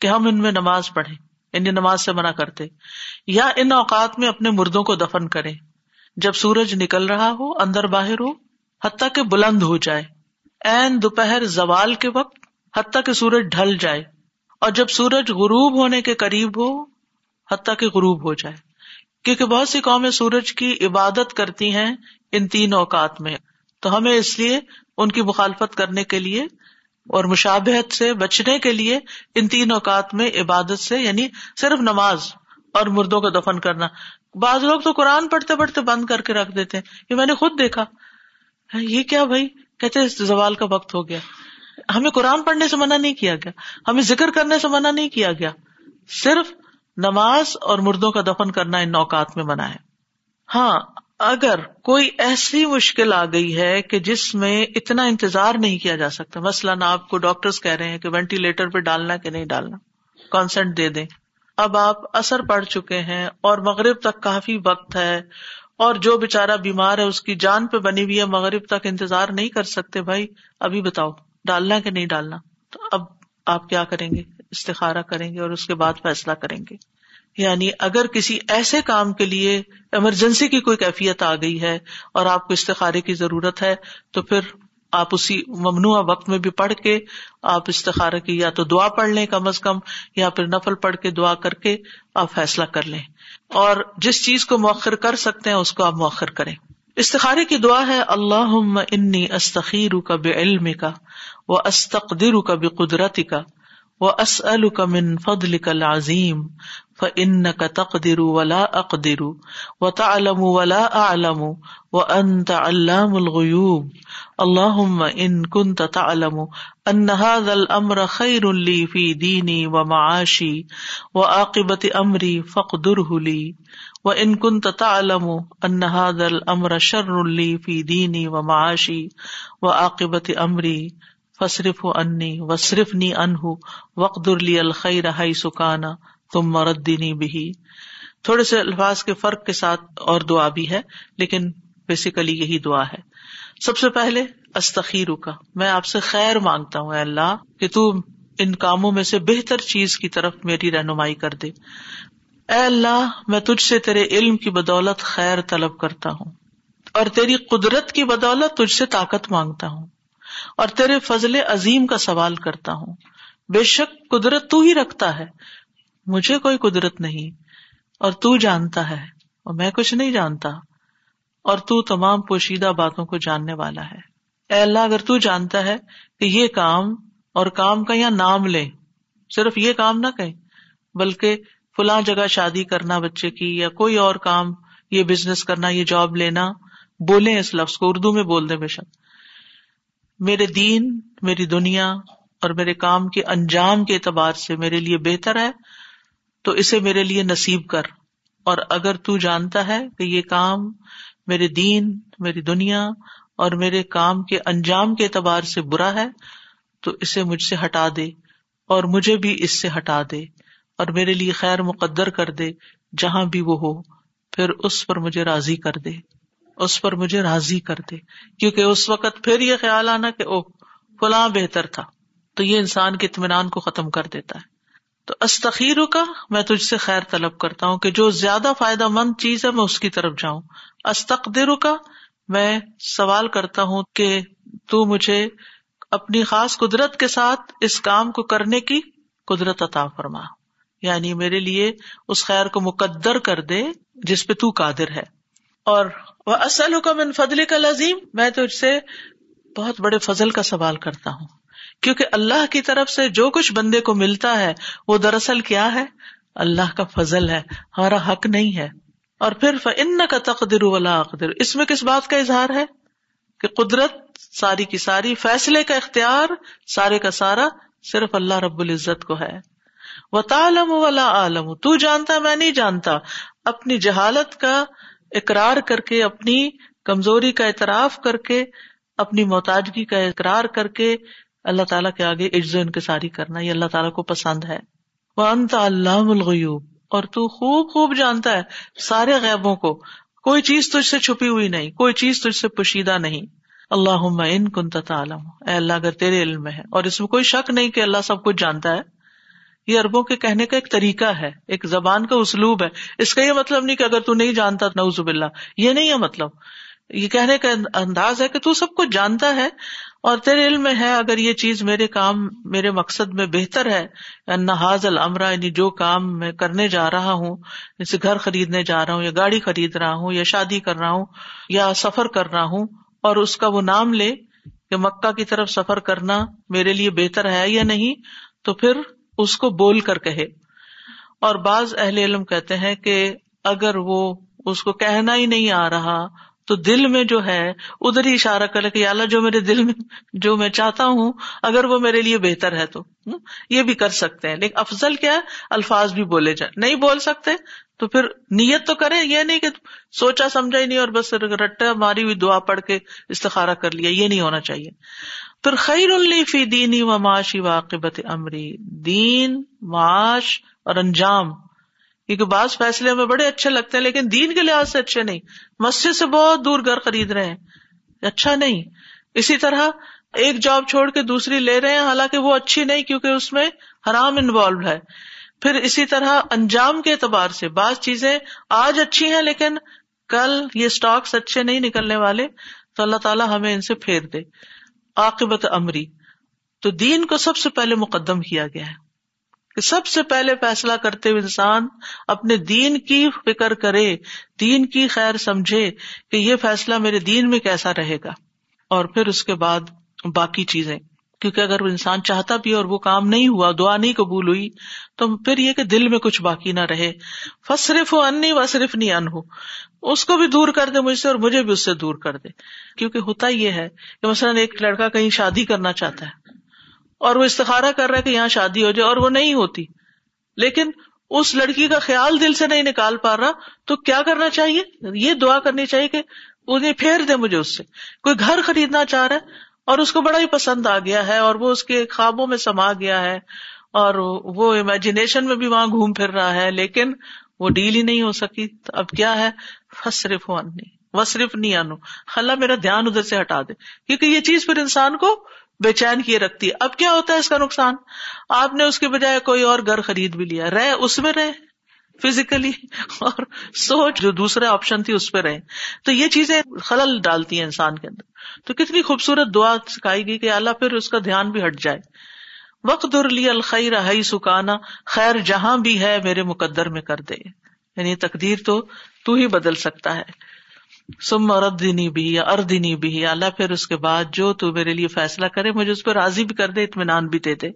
کہ ہم ان میں نماز پڑھیں۔ یعنی نماز سے منع کرتے یا ان اوقات میں اپنے مردوں کو دفن کرے جب سورج نکل رہا ہو، اندر باہر ہو، حتیٰ کہ بلند ہو جائے۔ این دوپہر زوال کے وقت، حتیٰ کہ سورج ڈھل جائے۔ اور جب سورج غروب ہونے کے قریب ہو، حتیٰ کہ غروب ہو جائے۔ کیونکہ بہت سی قومیں سورج کی عبادت کرتی ہیں ان تین اوقات میں۔ تو ہمیں اس لیے ان کی مخالفت کرنے کے لیے اور مشابہت سے بچنے کے لیے ان تین اوقات میں عبادت سے یعنی صرف نماز اور مردوں کو دفن کرنا۔ بعض لوگ تو قرآن پڑھتے پڑھتے بند کر کے رکھ دیتے ہیں یہ میں نے خود دیکھا۔ ہاں، یہ کیا بھائی؟ کہتے زوال کا وقت ہو گیا۔ ہمیں قرآن پڑھنے سے منع نہیں کیا گیا۔ ہمیں ذکر کرنے سے منع نہیں کیا گیا۔ صرف نماز اور مردوں کا دفن کرنا ان اوقات میں منع ہے۔ ہاں اگر کوئی ایسی مشکل آ گئی ہے کہ جس میں اتنا انتظار نہیں کیا جا سکتا، مثلاً آپ کو ڈاکٹر کہہ رہے ہیں کہ وینٹیلیٹر پہ ڈالنا کہ نہیں ڈالنا، کانسنٹ دے دیں۔ اب آپ اثر پڑ چکے ہیں اور مغرب تک کافی وقت ہے اور جو بےچارا بیمار ہے، اس کی جان پہ بنی ہوئی ہے، مغرب تک انتظار نہیں کر سکتے، بھائی، ابھی بتاؤ، ڈالنا کہ نہیں ڈالنا؟ تو اب آپ کیا کریں گے؟ استخارا کریں گے اور اس کے بعد فیصلہ کریں گے۔ یعنی اگر کسی ایسے کام کے لیے ایمرجنسی کی کوئی کیفیت آ گئی ہے اور آپ کو استخارے کی ضرورت ہے، تو پھر آپ اسی ممنوع وقت میں بھی پڑھ کے آپ استخارے کی یا تو دعا پڑھ لیں کم از کم، یا پھر نفل پڑھ کے دعا کر کے آپ فیصلہ کر لیں۔ اور جس چیز کو مؤخر کر سکتے ہیں، اس کو آپ مؤخر کریں۔ استخارے کی دعا ہے اللہ انی استخیر کا بے علم کا وہ استقدر کا بے قدرتی کا وہ اسل کا من فضل کا لازیم فن کا تقدر ولا اقدر و تعلم ولا اعلم و انت علام الغیوب اللہ ان کن تعلم ان هذا خیر لی فی دینی و معاشی و عاقبت امری فقدره لی و ان کن تعلم ان هذا شر فی دینی و معاشی و عاقبت امری فصرف انی وصرف نی انہ وقد لی الخیر ہائی سکانا تم مردنی بھی تھوڑے سے الفاظ کے فرق کے ساتھ اور دعا بھی ہے، لیکن بیسیکلی یہی دعا ہے۔ سب سے پہلے استخیر کا میں آپ سے خیر مانگتا ہوں، اے اللہ، کہ تو ان کاموں میں سے بہتر چیز کی طرف میری رہنمائی کر دے۔ اے اللہ، میں تجھ سے تیرے علم کی بدولت خیر طلب کرتا ہوں، اور تیری قدرت کی بدولت تجھ سے طاقت مانگتا ہوں۔ اور تیرے فضل عظیم کا سوال کرتا ہوں۔ بے شک قدرت تو ہی رکھتا ہے۔ مجھے کوئی قدرت نہیں، اور تو جانتا ہے، اور میں کچھ نہیں جانتا۔ اور تو تمام پوشیدہ باتوں کو جاننے والا ہے۔ اے اللہ، اگر تو جانتا ہے کہ یہ کام اور کام کا یا نام لے، صرف یہ کام نہ کہ بلکہ فلاں جگہ شادی کرنا بچے کی، یا کوئی اور کام، یہ بزنس کرنا، یہ جاب لینا بولے اس لفظ کو، اردو میں بول دے بے شک۔ میرے دین، میری دنیا اور میرے کام کے انجام کے اعتبار سے میرے لیے بہتر ہے، تو اسے میرے لیے نصیب کر۔ اور اگر تو جانتا ہے کہ یہ کام میرے دین، میری دنیا اور میرے کام کے انجام کے اعتبار سے برا ہے، تو اسے مجھ سے ہٹا دے اور مجھے بھی اس سے ہٹا دے اور میرے لیے خیر مقدر کر دے جہاں بھی وہ ہو، پھر اس پر مجھے راضی کر دے۔ اس پر مجھے راضی کر دے۔ کیونکہ اس وقت پھر یہ خیال آنا کہ او فلاں بہتر تھا۔ تو یہ انسان کے اطمینان کو ختم کر دیتا ہے۔ تو استخیر کا میں تجھ سے خیر طلب کرتا ہوں کہ جو زیادہ فائدہ مند چیز ہے، میں اس کی طرف جاؤں۔ استقدر کا میں سوال کرتا ہوں کہ تو مجھے اپنی خاص قدرت کے ساتھ اس کام کو کرنے کی قدرت عطا فرما۔ یعنی میرے لیے اس خیر کو مقدر کر دے، جس پہ تو قادر ہے۔ اور وہ اصل حکم ان فضل کا لذیم میں تجھ سے بہت بڑے فضل کا سوال کرتا ہوں۔ کیونکہ اللہ کی طرف سے جو کچھ بندے کو ملتا ہے، وہ دراصل کیا ہے؟ اللہ کا فضل ہے، ہمارا حق نہیں ہے۔ اور پھر ان کا تقدر ولا اقدر اس میں کس بات کا اظہار ہے؟ کہ قدرت ساری کی ساری، فیصلے کا اختیار سارے کا سارا صرف اللہ رب العزت کو ہے۔ وہ تعلم ولا عالم تو جانتا، میں نہیں جانتا۔ اپنی جہالت کا اقرار کر کے، اپنی کمزوری کا اعتراف کر کے، اپنی محتاجگی کا اقرار کر کے اللہ تعالیٰ کے آگے عز و انکساری کرنا، یہ اللہ تعالیٰ کو پسند ہے۔ وہ انت اللہ الغیوب اور تو خوب خوب جانتا ہے سارے غیبوں کو۔ کوئی چیز تجھ سے چھپی ہوئی نہیں، کوئی چیز تجھ سے پوشیدہ نہیں۔ اللہ ان کن تعلم اے اللہ، اگر تیرے علم میں ہے۔ اور اس میں کوئی شک نہیں کہ اللہ سب کچھ جانتا ہے۔ یہ اربوں کے کہنے کا ایک طریقہ ہے، ایک زبان کا اسلوب ہے۔ اس کا یہ مطلب نہیں کہ اگر تو نہیں جانتا نوزب اللہ یہ نہیں ہے مطلب۔ یہ کہنے کا انداز ہے کہ تو سب کچھ جانتا ہے اور تیرے علم میں ہے، اگر یہ چیز میرے کام، میرے مقصد میں بہتر ہے نہاز المرا یعنی جو کام میں کرنے جا رہا ہوں، جیسے گھر خریدنے جا رہا ہوں، یا گاڑی خرید رہا ہوں، یا شادی کر رہا ہوں، یا سفر کر رہا ہوں، اور اس کا وہ نام لے کہ مکہ کی طرف سفر کرنا میرے لیے بہتر ہے یا نہیں، تو پھر اس کو بول کر کہے۔ اور بعض اہل علم کہتے ہیں کہ اگر وہ اس کو کہنا ہی نہیں آ رہا، تو دل میں جو ہے، ادھر ہی اشارہ کر کہ اللہ، جو میرے دل میں، جو میں چاہتا ہوں، اگر وہ میرے لیے بہتر ہے تو یہ بھی کر سکتے ہیں۔ لیکن افضل کیا ہے؟ الفاظ بھی بولے جائیں۔ نہیں بول سکتے، تو پھر نیت تو کرے یہ نہیں کہ سوچا، سمجھا ہی نہیں اور بس رٹا، ماری ہوئی دعا پڑھ کے استخارا کر لیا۔ یہ نہیں ہونا چاہیے۔ پھر خیر فی دینی و معاشی واقبت امری۔ دین، معاش اور انجام۔ کیونکہ بعض فیصلے میں بڑے اچھے لگتے ہیں، لیکن دین کے لحاظ سے اچھے نہیں۔ مسجد سے بہت دور گھر خرید رہے ہیں۔ اچھا نہیں۔ اسی طرح ایک جاب چھوڑ کے دوسری لے رہے ہیں، حالانکہ وہ اچھی نہیں کیونکہ اس میں حرام انوالو ہے۔ پھر اسی طرح انجام کے اعتبار سے بعض چیزیں آج اچھی ہیں، لیکن کل یہ اسٹاکس اچھے نہیں نکلنے والے، تو اللہ تعالیٰ ہمیں ان سے پھیر دے۔ عاقبت امری، تو دین کو سب سے پہلے مقدم کیا گیا ہے کہ سب سے پہلے فیصلہ کرتے ہوئے انسان اپنے دین کی فکر کرے، دین کی خیر سمجھے کہ یہ فیصلہ میرے دین میں کیسا رہے گا۔ اور پھر اس کے بعد باقی چیزیں، کیونکہ اگر وہ انسان چاہتا بھی اور وہ کام نہیں ہوا، دعا نہیں قبول ہوئی، تو پھر یہ کہ دل میں کچھ باقی نہ رہے۔ فصرف ہو ان و صرف نہیں ان ہو اس کو بھی دور کر دے مجھ سے اور مجھے بھی اس سے دور کر دے۔ کیونکہ ہوتا یہ ہے کہ مثلاً ایک لڑکا کہیں شادی کرنا چاہتا ہے اور وہ استخارا کر رہا ہے کہ یہاں شادی ہو جائے اور وہ نہیں ہوتی۔ لیکن اس لڑکی کا خیال دل سے نہیں نکال پا رہا، تو کیا کرنا چاہیے؟ یہ دعا کرنی چاہیے کہ انہیں پھیر دے مجھے اس سے۔ کوئی گھر خریدنا چاہ رہا ہے اور اس کو بڑا ہی پسند آ گیا ہے اور وہ اس کے خوابوں میں سما گیا ہے اور وہ امیجنیشن میں بھی وہاں گھوم پھر رہا ہے، لیکن وہ ڈیل ہی نہیں ہو سکی۔ تو اب کیا ہے؟ صرف وہ صرف نہیں آنو خلا میرا دھیان ادھر سے ہٹا دے۔ کیونکہ یہ چیز پھر انسان کو بے چین کیے رکھتی ہے۔ اب کیا ہوتا ہے اس کا نقصان؟ آپ نے اس کے بجائے کوئی اور گھر خرید بھی لیا۔ رہے اس میں رہے فزیکلی اور سوچ جو دوسرا آپشن تھی اس پہ رہے۔ تو یہ چیزیں خلل ڈالتی ہیں انسان کے اندر۔ تو کتنی خوبصورت دعا سکھائی گئی کہ اللہ پھر اس کا دھیان بھی ہٹ جائے۔ وقت لی الخیر ہائی سکانا خیر جہاں بھی ہے میرے مقدر میں کر دے۔ یعنی تقدیر تو تو ہی بدل سکتا ہے۔ سم اردنی بھی یا اردنی بھی اللہ پھر اس کے بعد جو تو میرے لیے فیصلہ کرے، مجھے اس پہ راضی بھی کر دے، اطمینان بھی دے دے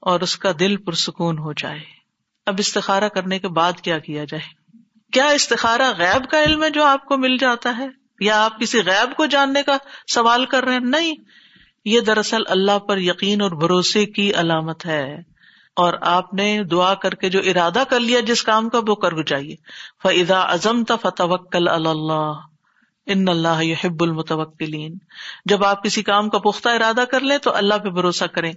اور اس کا دل پرسکون ہو جائے۔ اب استخارا کرنے کے بعد کیا کیا جائے؟ کیا استخارا غیب کا علم ہے جو آپ کو مل جاتا ہے؟ یا آپ کسی غیب کو جاننے کا سوال کر رہے ہیں؟ نہیں، یہ دراصل اللہ پر یقین اور بھروسے کی علامت ہے۔ اور آپ نے دعا کر کے جو ارادہ کر لیا جس کام کا وہ کر جائیے۔ فضا ازم فتوکل اللہ ان اللہ حب المتوکلین جب آپ کسی کام کا پختہ ارادہ کر لیں تو اللہ پہ بھروسہ کریں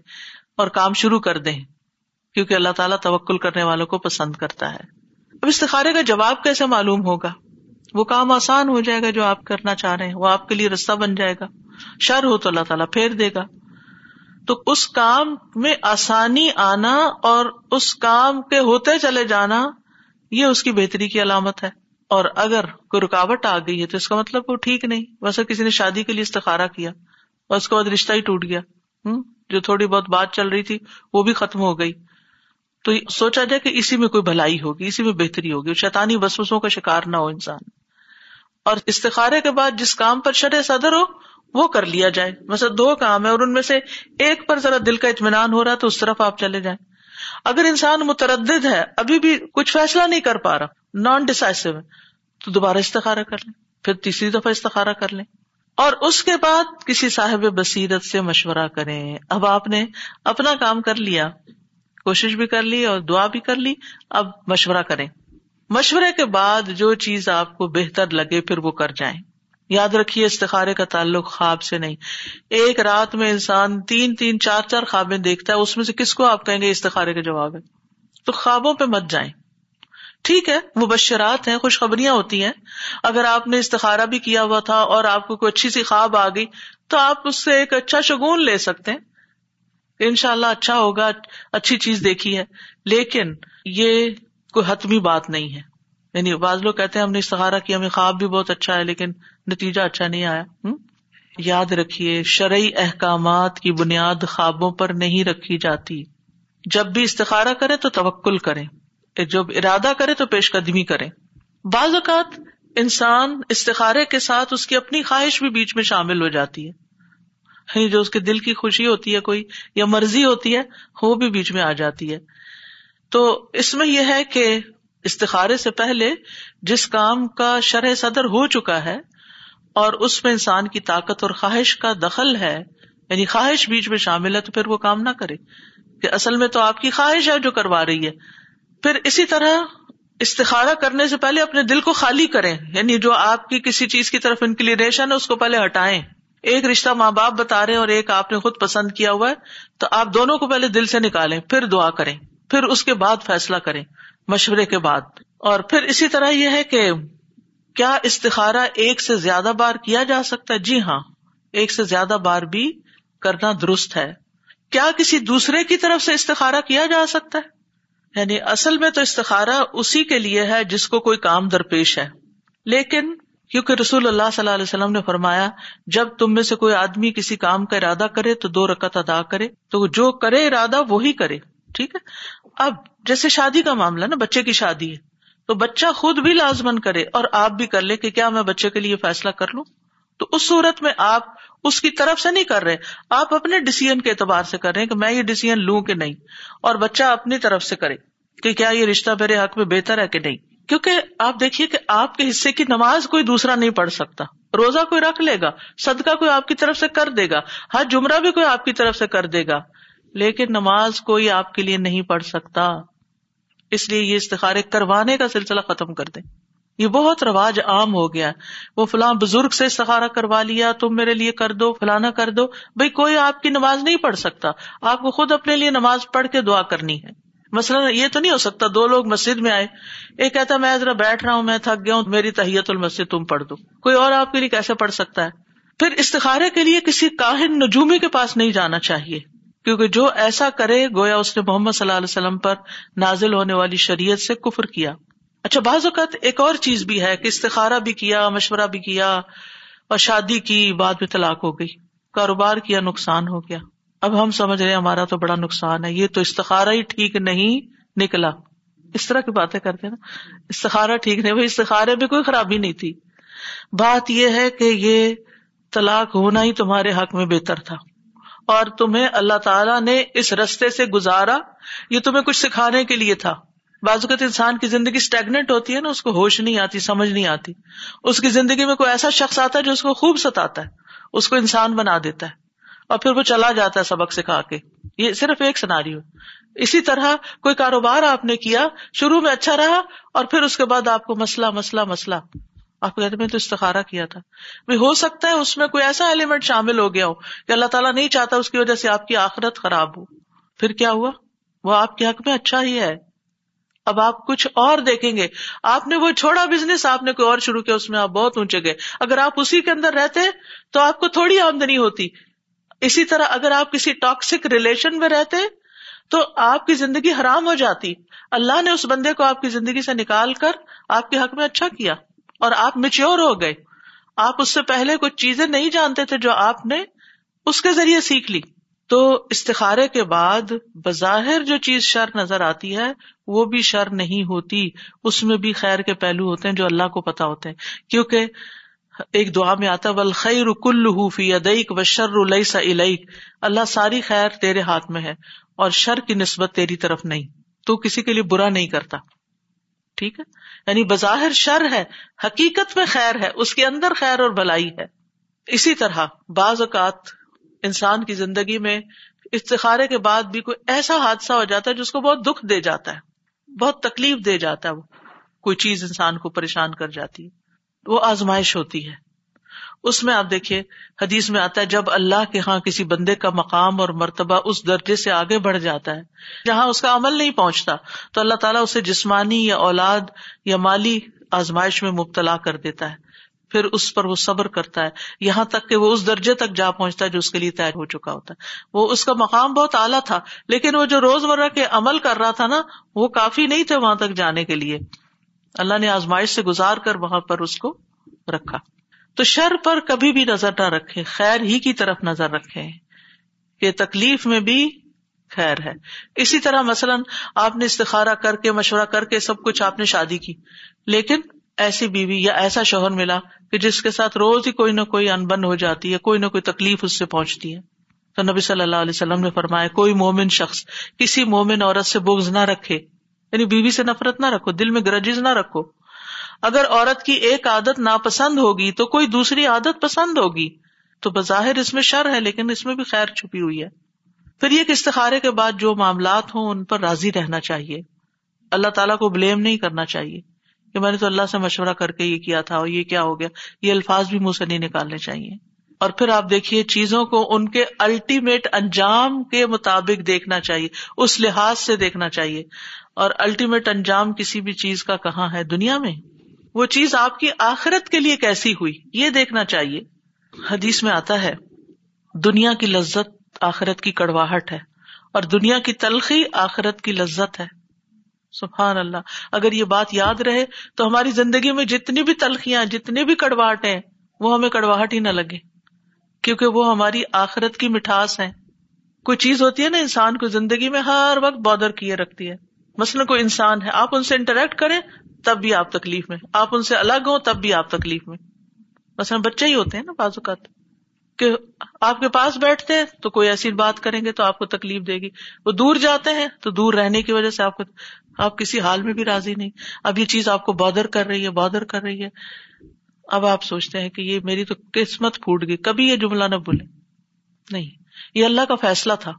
اور کام شروع کر دیں، کیونکہ اللہ تعالیٰ توکل کرنے والوں کو پسند کرتا ہے۔ اب استخارے کا جواب کیسے معلوم ہوگا؟ وہ کام آسان ہو جائے گا جو آپ کرنا چاہ رہے ہیں، وہ آپ کے لیے رستہ بن جائے گا۔ شر ہو تو اللہ تعالیٰ پھیر دے گا۔ تو اس کام میں آسانی آنا اور اس کام کے ہوتے چلے جانا، یہ اس کی بہتری کی علامت ہے۔ اور اگر کوئی رکاوٹ آ گئی ہے تو اس کا مطلب وہ ٹھیک نہیں۔ ویسے کسی نے شادی کے لیے استخارا کیا اور اس کے بعد رشتہ ہی ٹوٹ گیا۔ ہوں جو تھوڑی بہت بات چل رہی تھی، وہ بھی ختم ہو گئی۔ تو سوچا جائے کہ اسی میں کوئی بھلائی ہوگی، اسی میں بہتری ہوگی۔ شیطانی بسوسوں کا شکار نہ ہو انسان۔ اور استخارے کے بعد جس کام پر شرح صدر ہو وہ کر لیا جائے۔ ویسے دو کام ہے اور ان میں سے ایک پر ذرا دل کا اطمینان ہو رہا تو اس طرف آپ چلے جائیں۔ اگر انسان متردد ہے، ابھی بھی کچھ فیصلہ نہیں کر پا رہا نان ڈسائسو ہے، تو دوبارہ استخارا کر لیں، پھر تیسری دفعہ استخارا کر لیں۔ اور اس کے بعد کسی صاحب بصیرت سے مشورہ کریں۔ اب آپ نے اپنا کام کر لیا، کوشش بھی کر لی اور دعا بھی کر لی، اب مشورہ کریں۔ مشورے کے بعد جو چیز آپ کو بہتر لگے، پھر وہ کر جائیں۔ یاد رکھیے، استخارے کا تعلق خواب سے نہیں۔ ایک رات میں انسان تین تین، چار چار خوابیں دیکھتا ہے، اس میں سے کس کو آپ کہیں گے استخارے کا جواب ہے؟ تو خوابوں پہ مت جائیں۔ ٹھیک ہے وہ بشرات ہیں، خوشخبریاں ہوتی ہیں۔ اگر آپ نے استخارا بھی کیا ہوا تھا اور آپ کو کوئی اچھی سی خواب آ گئی، تو آپ اس سے ایک اچھا شگون لے سکتے ہیں۔ ان شاء اللہ اچھا ہوگا، اچھی چیز دیکھی ہے۔ لیکن یہ کوئی حتمی بات نہیں ہے۔ یعنی بعض لوگ کہتے ہیں ہم نے استخارا کیا، ہمیں خواب بھی بہت اچھا ہے، لیکن نتیجہ اچھا نہیں آیا یاد رکھیے، شرعی احکامات کی بنیاد خوابوں پر نہیں رکھی جاتی۔ جب بھی استخارا کرے تو توکل کرے جب ارادہ کرے تو پیش قدمی کرے بعض اوقات انسان استخارے کے ساتھ اس کی اپنی خواہش بھی بیچ میں شامل ہو جاتی ہے۔ یعنی جو اس کے دل کی خوشی ہوتی ہے کوئی، یا مرضی ہوتی ہے، وہ بھی بیچ میں آ جاتی ہے۔ تو اس میں یہ ہے کہ استخارے سے پہلے جس کام کا شرح صدر ہو چکا ہے اور اس میں انسان کی طاقت اور خواہش کا دخل ہے یعنی خواہش بیچ میں شامل ہے تو پھر وہ کام نہ کرے۔ کہ اصل میں تو آپ کی خواہش ہے جو کروا رہی ہے۔ پھر اسی طرح استخارا کرنے سے پہلے اپنے دل کو خالی کریں۔ یعنی جو آپ کی کسی چیز کی طرف انکلیریشن ہے، اس کو پہلے ہٹائیں۔ ایک رشتہ ماں باپ بتا رہے اور ایک آپ نے خود پسند کیا ہوا ہے، تو آپ دونوں کو پہلے دل سے نکالیں، پھر دعا کریں، پھر اس کے بعد فیصلہ کریں، مشورے کے بعد۔ اور پھر اسی طرح یہ ہے کہ کیا استخارا ایک سے زیادہ بار کیا جا سکتا ہے؟ جی ہاں ایک سے زیادہ بار بھی کرنا درست ہے۔ کیا کسی دوسرے کی طرف سے استخارا کیا جا سکتا ہے؟ یعنی اصل میں تو استخارا اسی کے لیے ہے جس کو کوئی کام درپیش ہے۔ لیکن کیونکہ رسول اللہ صلی اللہ علیہ وسلم نے فرمایا، جب تم میں سے کوئی آدمی کسی کام کا ارادہ کرے تو دو رکت ادا کرے۔ تو جو کرے ارادہ وہی کرے، ٹھیک ہے؟ اب جیسے شادی کا معاملہ نا، بچے کی شادی ہے۔ تو بچہ خود بھی لازمن کرے اور آپ بھی کر لے کہ کیا میں بچے کے لیے فیصلہ کر لوں؟ تو اس صورت میں آپ اس کی طرف سے نہیں کر رہے، آپ اپنے ڈسیزن کے اعتبار سے کر رہے ہیں کہ میں یہ ڈسیزن لوں کہ نہیں، اور بچہ اپنی طرف سے کرے کہ کیا یہ رشتہ میرے حق میں بہتر ہے کہ نہیں؟ کیونکہ آپ دیکھیے کہ آپ کے حصے کی نماز کوئی دوسرا نہیں پڑھ سکتا۔ روزہ کوئی رکھ لے گا، صدقہ کوئی آپ کی طرف سے کر دے گا ہر جمرہ بھی کوئی آپ کی طرف سے کر دے گا، لیکن نماز کوئی آپ کے لیے نہیں پڑھ سکتا۔ اس لیے یہ استخارے کروانے کا سلسلہ ختم کر دیں۔ یہ بہت رواج عام ہو گیا۔ وہ فلاں بزرگ سے استخارا کروا لیا، تم میرے لیے کر دو، فلانا کر دو۔ بھائی کوئی آپ کی نماز نہیں پڑھ سکتا۔ آپ کو خود اپنے لیے نماز پڑھ کے دعا کرنی ہے۔ مثلاً یہ تو نہیں ہو سکتا، دو لوگ مسجد میں آئے۔ ایک کہتا میں ذرا بیٹھ رہا ہوں، میں تھک گیا ہوں، میری تحیت المسد تم پڑھ دو۔ کوئی اور آپ کے لیے کیسے پڑھ سکتا ہے؟ پھر استخارے کے لیے کسی کاہن نجومی کے پاس نہیں جانا چاہیے۔ کیونکہ جو ایسا کرے گویا اس نے محمد صلی اللہ علیہ وسلم پر نازل ہونے والی شریعت سے کفر کیا۔ اچھا بعض اوقات ایک اور چیز بھی ہے کہ استخارا بھی کیا، مشورہ بھی کیا اور شادی کی بعد میں طلاق ہو گئی۔ کاروبار کیا، نقصان ہو گیا۔ اب ہم سمجھ رہے ہمارا تو بڑا نقصان ہے۔ یہ تو استخارا ہی ٹھیک نہیں نکلا۔ اس طرح کی باتیں کرتے نا۔ استخارا ٹھیک نہیں، وہ استخارے بھی کوئی خرابی نہیں تھی۔ بات یہ ہے کہ یہ طلاق ہونا ہی تمہارے حق میں بہتر تھا۔ اور تمہیں اللہ تعالیٰ نے اس رستے سے گزارا، یہ تمہیں کچھ سکھانے کے لیے تھا۔ بعض اوقات انسان کی زندگی اسٹیگنٹ ہوتی ہے نا، اس کو ہوش نہیں آتی، سمجھ نہیں آتی۔ اس کی زندگی میں کوئی ایسا شخص آتا ہے جو اس کو خوب ستاتا ہے، اس کو انسان بنا دیتا ہے اور پھر وہ چلا جاتا ہے سبق سکھا کے۔ یہ صرف ایک سناری ہو اسی طرح کوئی کاروبار آپ نے کیا، شروع میں اچھا رہا اور پھر اس کے بعد آپ کو مسئلہ مسئلہ مسئلہ۔ آپ کہتے میں تو استخارا کیا تھا۔ ہو سکتا ہے اس میں کوئی ایسا ایلیمنٹ شامل ہو گیا ہو کہ اللہ تعالیٰ نہیں چاہتا اس کی وجہ سے آپ کی آخرت خراب ہو۔ پھر کیا ہوا؟ وہ آپ کے حق میں اچھا ہی ہے۔ اب آپ کچھ اور دیکھیں گے۔ آپ نے وہ چھوڑا بزنس آپ نے کوئی اور شروع کیا، اس میں آپ بہت اونچے گئے۔ اگر آپ اسی کے اندر رہتے تو آپ کو تھوڑی آمدنی ہوتی۔ اسی طرح اگر آپ کسی ٹاکسک ریلیشن میں رہتے تو آپ کی زندگی حرام ہو جاتی۔ اللہ نے اس بندے کو آپ کی زندگی سے نکال کر آپ کے حق میں اچھا کیا۔ اور آپ میچیور ہو گئے۔ آپ اس سے پہلے کچھ چیزیں نہیں جانتے تھے جو آپ نے اس کے ذریعے سیکھ لی۔ تو استخارے کے بعد بظاہر جو چیز شر نظر آتی ہے، وہ بھی شر نہیں ہوتی۔ اس میں بھی خیر کے پہلو ہوتے ہیں جو اللہ کو پتا ہوتے ہیں۔ کیونکہ ایک دعا میں آتا ول خیر کل فی ادیک و شر السا علیک اللہ ساری خیر تیرے ہاتھ میں ہے اور شر کی نسبت تیری طرف نہیں۔ تو کسی کے لیے برا نہیں کرتا۔ ٹھیک ہے؟ یعنی بظاہر شر ہے، حقیقت میں خیر ہے، اس کے اندر خیر اور بھلائی ہے۔ اسی طرح بعض اوقات انسان کی زندگی میں استخارے کے بعد بھی کوئی ایسا حادثہ ہو جاتا ہے جس کو بہت دکھ دے جاتا ہے، بہت تکلیف دے جاتا ہے وہ۔ کوئی چیز انسان کو پریشان کر جاتی ہے، وہ آزمائش ہوتی ہے۔ اس میں آپ دیکھیے، حدیث میں آتا ہے، جب اللہ کے ہاں کسی بندے کا مقام اور مرتبہ اس درجے سے آگے بڑھ جاتا ہے، جہاں اس کا عمل نہیں پہنچتا، تو اللہ تعالیٰ اسے جسمانی یا اولاد یا مالی آزمائش میں مبتلا کر دیتا ہے۔ پھر اس پر وہ صبر کرتا ہے، یہاں تک کہ وہ اس درجے تک جا پہنچتا ہے جو اس کے لیے طے ہو چکا ہوتا ہے۔ وہ اس کا مقام بہت اعلیٰ تھا، لیکن وہ جو روز مرہ کے عمل کر رہا تھا نا، وہ کافی نہیں تھے وہاں تک جانے کے لیے۔ اللہ نے آزمائش سے گزار کر وہاں پر اس کو رکھا۔ تو شر پر کبھی بھی نظر نہ رکھے، خیر ہی کی طرف نظر رکھے۔ کہ تکلیف میں بھی خیر ہے۔ اسی طرح مثلاً آپ نے استخارا کر کے، مشورہ کر کے سب کچھ آپ نے شادی کی، لیکن ایسی بیوی یا ایسا شوہر ملا کہ جس کے ساتھ روز ہی کوئی نہ کوئی انبن ہو جاتی ہے، کوئی نہ کوئی تکلیف اس سے پہنچتی ہے۔ تو نبی صلی اللہ علیہ وسلم نے فرمایا، کوئی مومن شخص، کسی مومن عورت سے بوگز نہ رکھے یعنی بیوی سے نفرت نہ رکھو، دل میں گرجز نہ رکھو۔ اگر عورت کی ایک عادت ناپسند ہوگی تو کوئی دوسری عادت پسند ہوگی۔ تو بظاہر اس میں شر ہے، لیکن اس میں بھی خیر چھپی ہوئی ہے۔ پھر یہ استخارے کے بعد جو معاملات ہوں، ان پر راضی رہنا چاہیے۔ اللہ تعالیٰ کو بلیم نہیں کرنا چاہیے کہ میں نے تو اللہ سے مشورہ کر کے یہ کیا تھا اور یہ کیا ہو گیا۔ یہ الفاظ بھی منہ سے نہیں نکالنے چاہیے۔ اور پھر آپ دیکھیے، چیزوں کو ان کے الٹیمیٹ انجام کے مطابق دیکھنا چاہیے۔ اس لحاظ سے دیکھنا چاہیے۔ اور الٹیمیٹ انجام کسی بھی چیز کا کہاں ہے؟ دنیا میں۔ وہ چیز آپ کی آخرت کے لیے کیسی ہوئی؟ یہ دیکھنا چاہیے۔ حدیث میں آتا ہے، دنیا کی لذت آخرت کی کڑواہٹ ہے اور دنیا کی تلخی آخرت کی لذت ہے۔ سبحان اللہ۔ اگر یہ بات یاد رہے تو ہماری زندگی میں جتنی بھی تلخیاں، جتنی بھی کڑواہٹ ہیں وہ ہمیں کڑواہٹ ہی نہ لگے کیونکہ وہ ہماری آخرت کی مٹھاس ہے کوئی چیز ہوتی ہے نا، انسان کو زندگی میں ہر وقت بادر کیے رکھتی ہے۔ مثلاً کوئی انسان ہے، آپ ان سے انٹریکٹ کریں تب بھی آپ تکلیف میں آپ ان سے الگ ہوں تب بھی آپ تکلیف میں مثلاً بچے ہی ہوتے ہیں نا بازو کا کہ آپ کے پاس بیٹھتے ہیں تو کوئی ایسی بات کریں گے تو آپ کو تکلیف دے گی۔ وہ دور جاتے ہیں تو دور رہنے کی وجہ سے آپ کو آپ کسی حال میں بھی راضی نہیں۔ اب یہ چیز آپ کو بادر کر رہی ہے، بادر کر رہی ہے۔ اب آپ سوچتے ہیں کہ یہ میری تو قسمت پھوٹ گئی۔ کبھی یہ جملہ نہ بولے نہیں۔ یہ اللہ کا فیصلہ تھا۔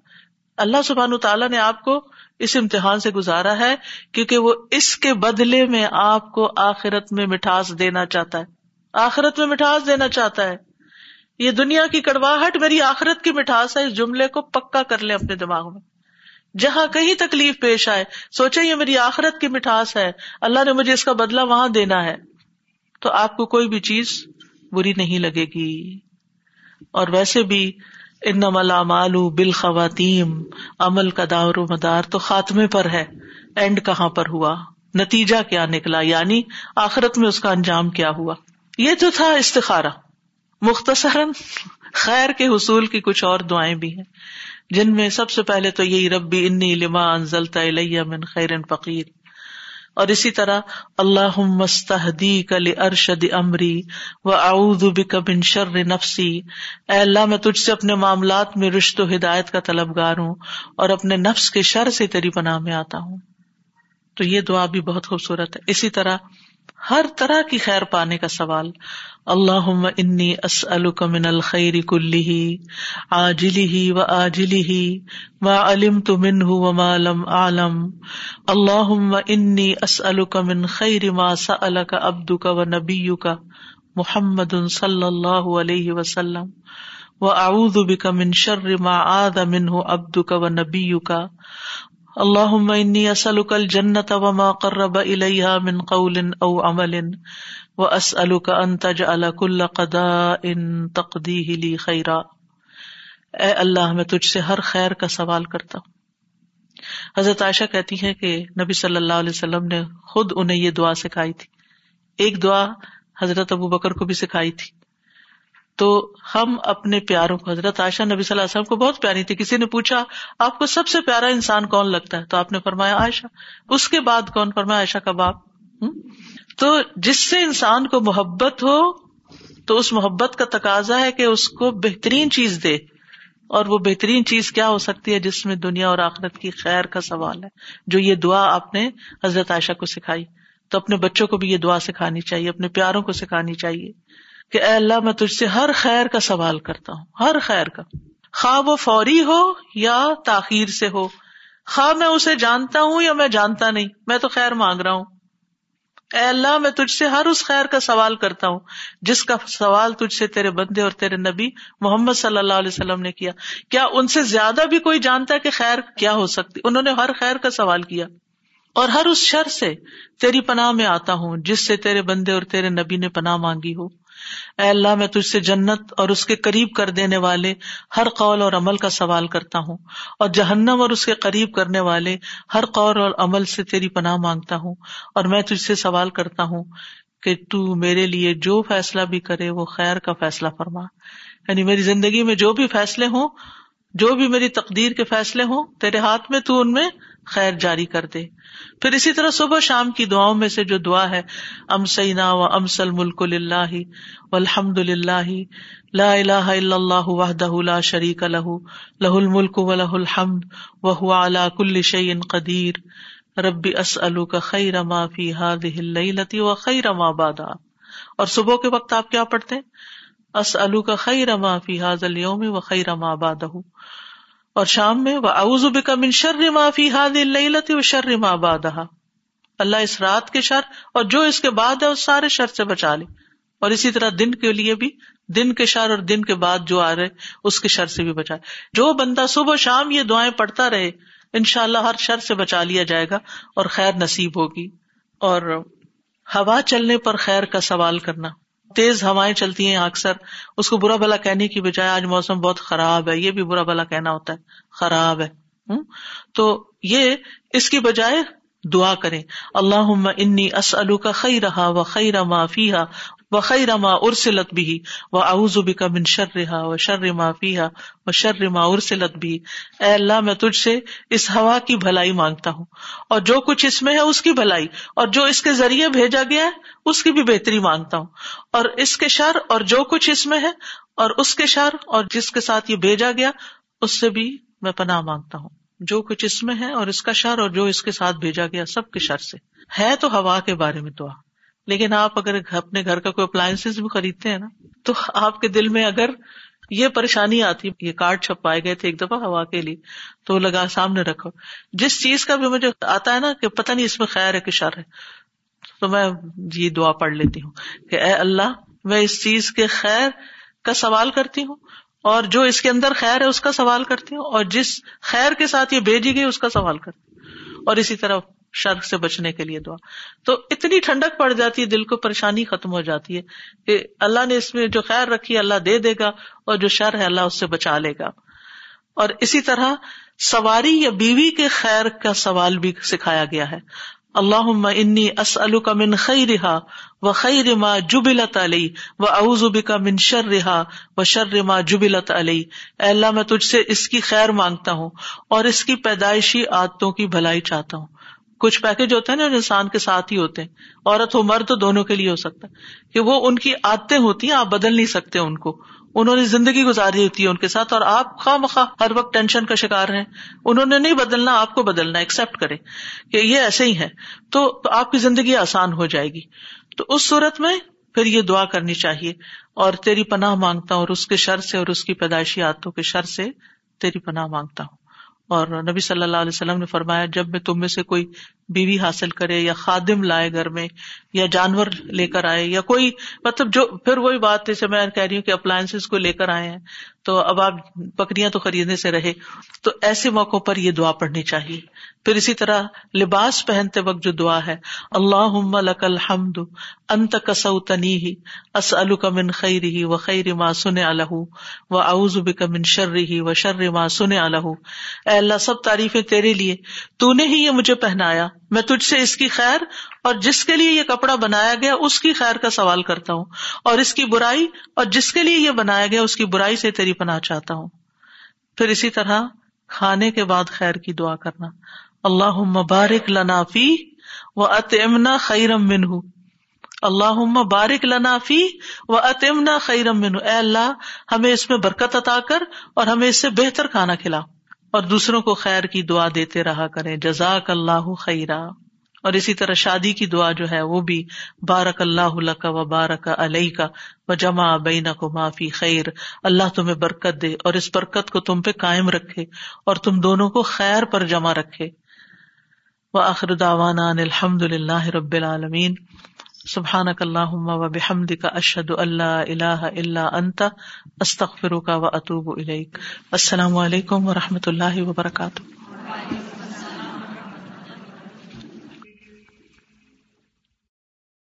اللہ سبحان تعالیٰ نے آپ کو اس امتحان سے گزارا ہے کیونکہ وہ اس کے بدلے میں آپ کو آخرت میں مٹھاس دینا چاہتا ہے۔ آخرت میں مٹھاس دینا چاہتا ہے۔ یہ دنیا کی کڑواہٹ میری آخرت کی مٹھاس ہے، اس جملے کو پکا کر لیں اپنے دماغ میں۔ جہاں کہیں تکلیف پیش آئے سوچے یہ میری آخرت کی مٹھاس ہے۔ اللہ نے مجھے اس کا بدلا وہاں دینا ہے۔ تو آپ کو کوئی بھی چیز بری نہیں لگے گی۔ اور ویسے بھی ان ملا بال خواتین عمل کا دار و مدار تو خاتمے پر ہے، اینڈ کہاں پر ہوا؟ نتیجہ کیا نکلا؟ یعنی آخرت میں اس کا انجام کیا ہوا؟ یہ تو تھا استخارا مختصراً خیر کے حصول کی کچھ اور دعائیں بھی ہیں، جن میں سب سے پہلے تو یہی ربی انی لما انزلتا الیہ من خیر فقیر۔ اور اسی طرح اللہ مستحدی کل ارشد امری و اعوذ بک من شر نفسی۔ اے اللہ، میں تجھ سے اپنے معاملات میں رشت و ہدایت کا طلبگار ہوں اور اپنے نفس کے شر سے تیری پناہ میں آتا ہوں۔ تو یہ دعا بھی بہت خوبصورت ہے۔ اسی طرح ہر طرح کی خیر پانے کا سوال۔ اللہ انی اسألک من الخیر کلی آجلی و آجلی ہی ما علمت منہ وما لم اعلم۔ اللہم انی اسألک من خیر ما سألک عبدک و نبیک محمد صلی اللہ علیہ وسلم۔ و اعوذ بک من شر ما عاد منہ عبدک و نبیک۔ اللہ انی اسلک الجنت وما قرب الیہا من قول او عمل۔ و اسلک ان تجعل کل قضاء تقدیہ لی خیرا اے اللہ، میں تجھ سے ہر خیر کا سوال کرتا ہوں۔ حضرت عائشہ کہتی ہے کہ نبی صلی اللہ علیہ وسلم نے خود انہیں یہ دعا سکھائی تھی۔ ایک دعا حضرت ابو بکر کو بھی سکھائی تھی۔ تو ہم اپنے پیاروں کو، حضرت عائشہ نبی صلی اللہ علیہ وسلم کو بہت پیاری تھی۔ کسی نے پوچھا، آپ کو سب سے پیارا انسان کون لگتا ہے؟ تو آپ نے فرمایا، عائشہ۔ اس کے بعد کون؟ فرمایا، عائشہ کا باپ۔ تو جس سے انسان کو محبت ہو، تو اس محبت کا تقاضا ہے کہ اس کو بہترین چیز دے۔ اور وہ بہترین چیز کیا ہو سکتی ہے جس میں دنیا اور آخرت کی خیر کا سوال ہے؟ جو یہ دعا آپ نے حضرت عائشہ کو سکھائی۔ تو اپنے بچوں کو بھی یہ دعا سکھانی چاہیے، اپنے پیاروں کو سکھانی چاہیے کہ اے اللہ، میں تجھ سے ہر خیر کا سوال کرتا ہوں، ہر خیر کا۔ خواہ وہ فوری ہو یا تاخیر سے ہو، خواہ میں اسے جانتا ہوں یا میں جانتا نہیں، میں تو خیر مانگ رہا ہوں۔ اے اللہ، میں تجھ سے ہر اس خیر کا سوال کرتا ہوں، جس کا سوال تجھ سے تیرے بندے اور تیرے نبی محمد صلی اللہ علیہ وسلم نے کیا۔ کیا ان سے زیادہ بھی کوئی جانتا ہے کہ خیر کیا ہو سکتی؟ انہوں نے ہر خیر کا سوال کیا۔ اور ہر اس شر سے تیری پناہ میں آتا ہوں، جس سے تیرے بندے اور تیرے نبی نے پناہ مانگی ہو۔ اے اللہ، میں تجھ سے جنت اور اس کے قریب کر دینے والے ہر قول اور عمل کا سوال کرتا ہوں اور جہنم اور اس کے قریب کرنے والے ہر قول اور عمل سے تیری پناہ مانگتا ہوں اور میں تجھ سے سوال کرتا ہوں کہ تو میرے لیے جو فیصلہ بھی کرے وہ خیر کا فیصلہ فرما۔ یعنی میری زندگی میں جو بھی فیصلے ہوں، جو بھی میری تقدیر کے فیصلے ہوں، تیرے ہاتھ میں، تو ان میں خیر جاری کر دے۔ پھر اسی طرح صبح شام کی دعاؤں میں سے جو دعا ہے ام سینا و امسل ملک اللہ الحمد للہ لا الہ الا اللہ وحدہ لا شریک لہ لہ الملک و لہ الحمد و علا کل شعین قدیر۔ ربی اسلو کا خیر ما فی هذه الليلة و خیر ما بعدا اور صبح کے وقت آپ کیا پڑھتے ہیں؟ اسلو کا خیر ما فی هذا اليوم و خیر ما بعده اور شام میں وہ اوز بکا من شر معافی ہاد لت و شر ما باد اللہ اس رات کے شر اور جو اس کے بعد ہے اس سارے شر سے بچا لے۔ اور اسی طرح دن کے لیے بھی، دن کے شر اور دن کے بعد جو آ رہے، اس کے شر سے بھی بچائے جو بندہ صبح شام یہ دعائیں پڑھتا رہے ان شاء اللہ ہر شر سے بچا لیا جائے گا اور خیر نصیب ہوگی۔ اور ہوا چلنے پر خیر کا سوال کرنا۔ تیز ہوائیں چلتی ہیں اکثر، اس کو برا بلا کہنے کی بجائے آج موسم بہت خراب ہے، یہ بھی برا بلا کہنا ہوتا ہے، خراب ہے۔ تو یہ اس کی بجائے دعا کریں۔ اللہ انی اسلو کا خی رہا و خی رما فیحا و خی رما ارسلت بھی و اعوذ کا من شر رہا و شر ما فیحا و شر ما ارسلت بھی اے اللہ، میں تجھ سے اس ہوا کی بھلائی مانگتا ہوں۔ اور جو کچھ اس میں ہے اس کی بھلائی۔ اور جو اس کے ذریعے بھیجا گیا ہے اس کی بھی بہتری مانگتا ہوں۔ اور اس کے شر اور جو کچھ اس میں ہے اور اس کے شر اور جس کے ساتھ یہ بھیجا گیا، اس سے بھی میں پناہ مانگتا ہوں۔ جو کچھ اس میں ہے اور اس کا شر اور جو اس کے ساتھ بھیجا گیا، سب کے شر سے۔ ہے تو ہوا کے بارے میں دعا۔ لیکن آپ اگر اپنے گھر کا کوئی اپلائنس بھی خریدتے ہیں نا، تو آپ کے دل میں اگر یہ پریشانی آتی، یہ کارڈ چھپائے گئے تھے ایک دفعہ ہوا کے لیے، تو لگا سامنے رکھو۔ جس چیز کا بھی مجھے آتا ہے نا کہ پتہ نہیں اس میں خیر ہے کہ شر ہے، تو میں یہ دعا پڑھ لیتی ہوں کہ اے اللہ، میں اس چیز کے خیر کا سوال کرتی ہوں اور جو اس کے اندر خیر ہے اس کا سوال کرتی ہوں اور جس خیر کے ساتھ یہ بھیجی گئی اس کا سوال کرتی ہوں۔ اور اسی طرح شرک سے بچنے کے لیے دعا۔ تو اتنی ٹھنڈک پڑ جاتی ہے، دل کو پریشانی ختم ہو جاتی ہے کہ اللہ نے اس میں جو خیر رکھی اللہ دے دے گا اور جو شر ہے، اللہ اس سے بچا لے گا۔ اور اسی طرح سواری یا بیوی کے خیر کا سوال بھی سکھایا گیا ہے۔ اللہ انی اسلو کا من خی رہا و خی رما جبلت علی و اوزب کا من شر رہا و شر رما جبلت علی۔ اے اللہ، میں تجھ سے اس کی خیر مانگتا ہوں اور اس کی پیدائشی عادتوں کی بھلائی چاہتا ہوں۔ کچھ پیکج ہوتے ہیں نا انسان کے ساتھ ہی ہوتے ہیں۔ عورت ہو، مرد تو دونوں کے لیے ہو سکتا ہے۔ کہ وہ ان کی عادتیں ہوتی ہیں، آپ بدل نہیں سکتے ان کو۔ انہوں نے زندگی گزاری ہوتی ہے ان کے ساتھ اور آپ خواہ مخواہ ہر وقت ٹینشن کا شکار ہیں۔ انہوں نے نہیں بدلنا، آپ کو بدلنا ایکسپٹ کرے کہ یہ ایسے ہی ہے تو آپ کی زندگی آسان ہو جائے گی۔ تو اس صورت میں پھر یہ دعا کرنی چاہیے۔ اور تیری پناہ مانگتا ہوں اور اس کے شر سے اور اس کی پیدائشی عادتوں کے شر سے تیری پناہ مانگتا ہوں۔ اور نبی صلی اللہ علیہ وسلم نے فرمایا جب میں تم میں سے کوئی بیوی حاصل کرے یا خادم لائے گھر میں یا جانور لے کر آئے یا کوئی مطلب جو، پھر وہی بات جیسے میں کہہ رہی ہوں کہ اپلائنس کو لے کر آئے ہیں، تو اب آپ بکریاں تو خریدنے سے رہے، تو ایسے موقع پر یہ دعا پڑھنی چاہیے۔ پھر اسی طرح لباس پہنتے وقت جو دعا ہے اللہ لک الحمد انت کسو تنی ہی اس من خیر ہی و خیر ما سن الح و اعوذ بک من شر ہی و شر ما سن الح اے اللہ، سب تعریفیں تیرے لیے، تو نے ہی یہ مجھے پہنایا۔ میں تجھ سے اس کی خیر اور جس کے لیے یہ کپڑا بنایا گیا اس کی خیر کا سوال کرتا ہوں اور اس کی برائی اور جس کے لیے یہ بنایا گیا اس کی برائی سے تیری پناہ چاہتا ہوں۔ پھر اسی طرح کھانے کے بعد خیر کی دعا کرنا۔ اللہ مبارک لنافی و اتمنا خیرم من اللہ بارک لنافی و اتمنا خیرم من اے اللہ، ہمیں اس میں برکت عطا کر اور ہمیں اس سے بہتر کھانا کھلا۔ اور دوسروں کو خیر کی دعا دیتے رہا کرے جزاک اللہ خیرہ اور اسی طرح شادی کی دعا جو ہے وہ بھی بارک اللہ کا و بارک علیہ کا و جمع بین کو معافی خیر۔ اللہ تمہیں برکت دے اور اس برکت کو تم پہ قائم رکھے اور تم دونوں کو خیر پر جمع رکھے۔ و آخر داوانا الحمد للہ رب العالمین۔ سبحان اللہ و بحمد کا اشد اللہ اللہ اللہ انت استخر کا و اطوب السلام علیکم و رحمۃ اللہ وبرکاتہ۔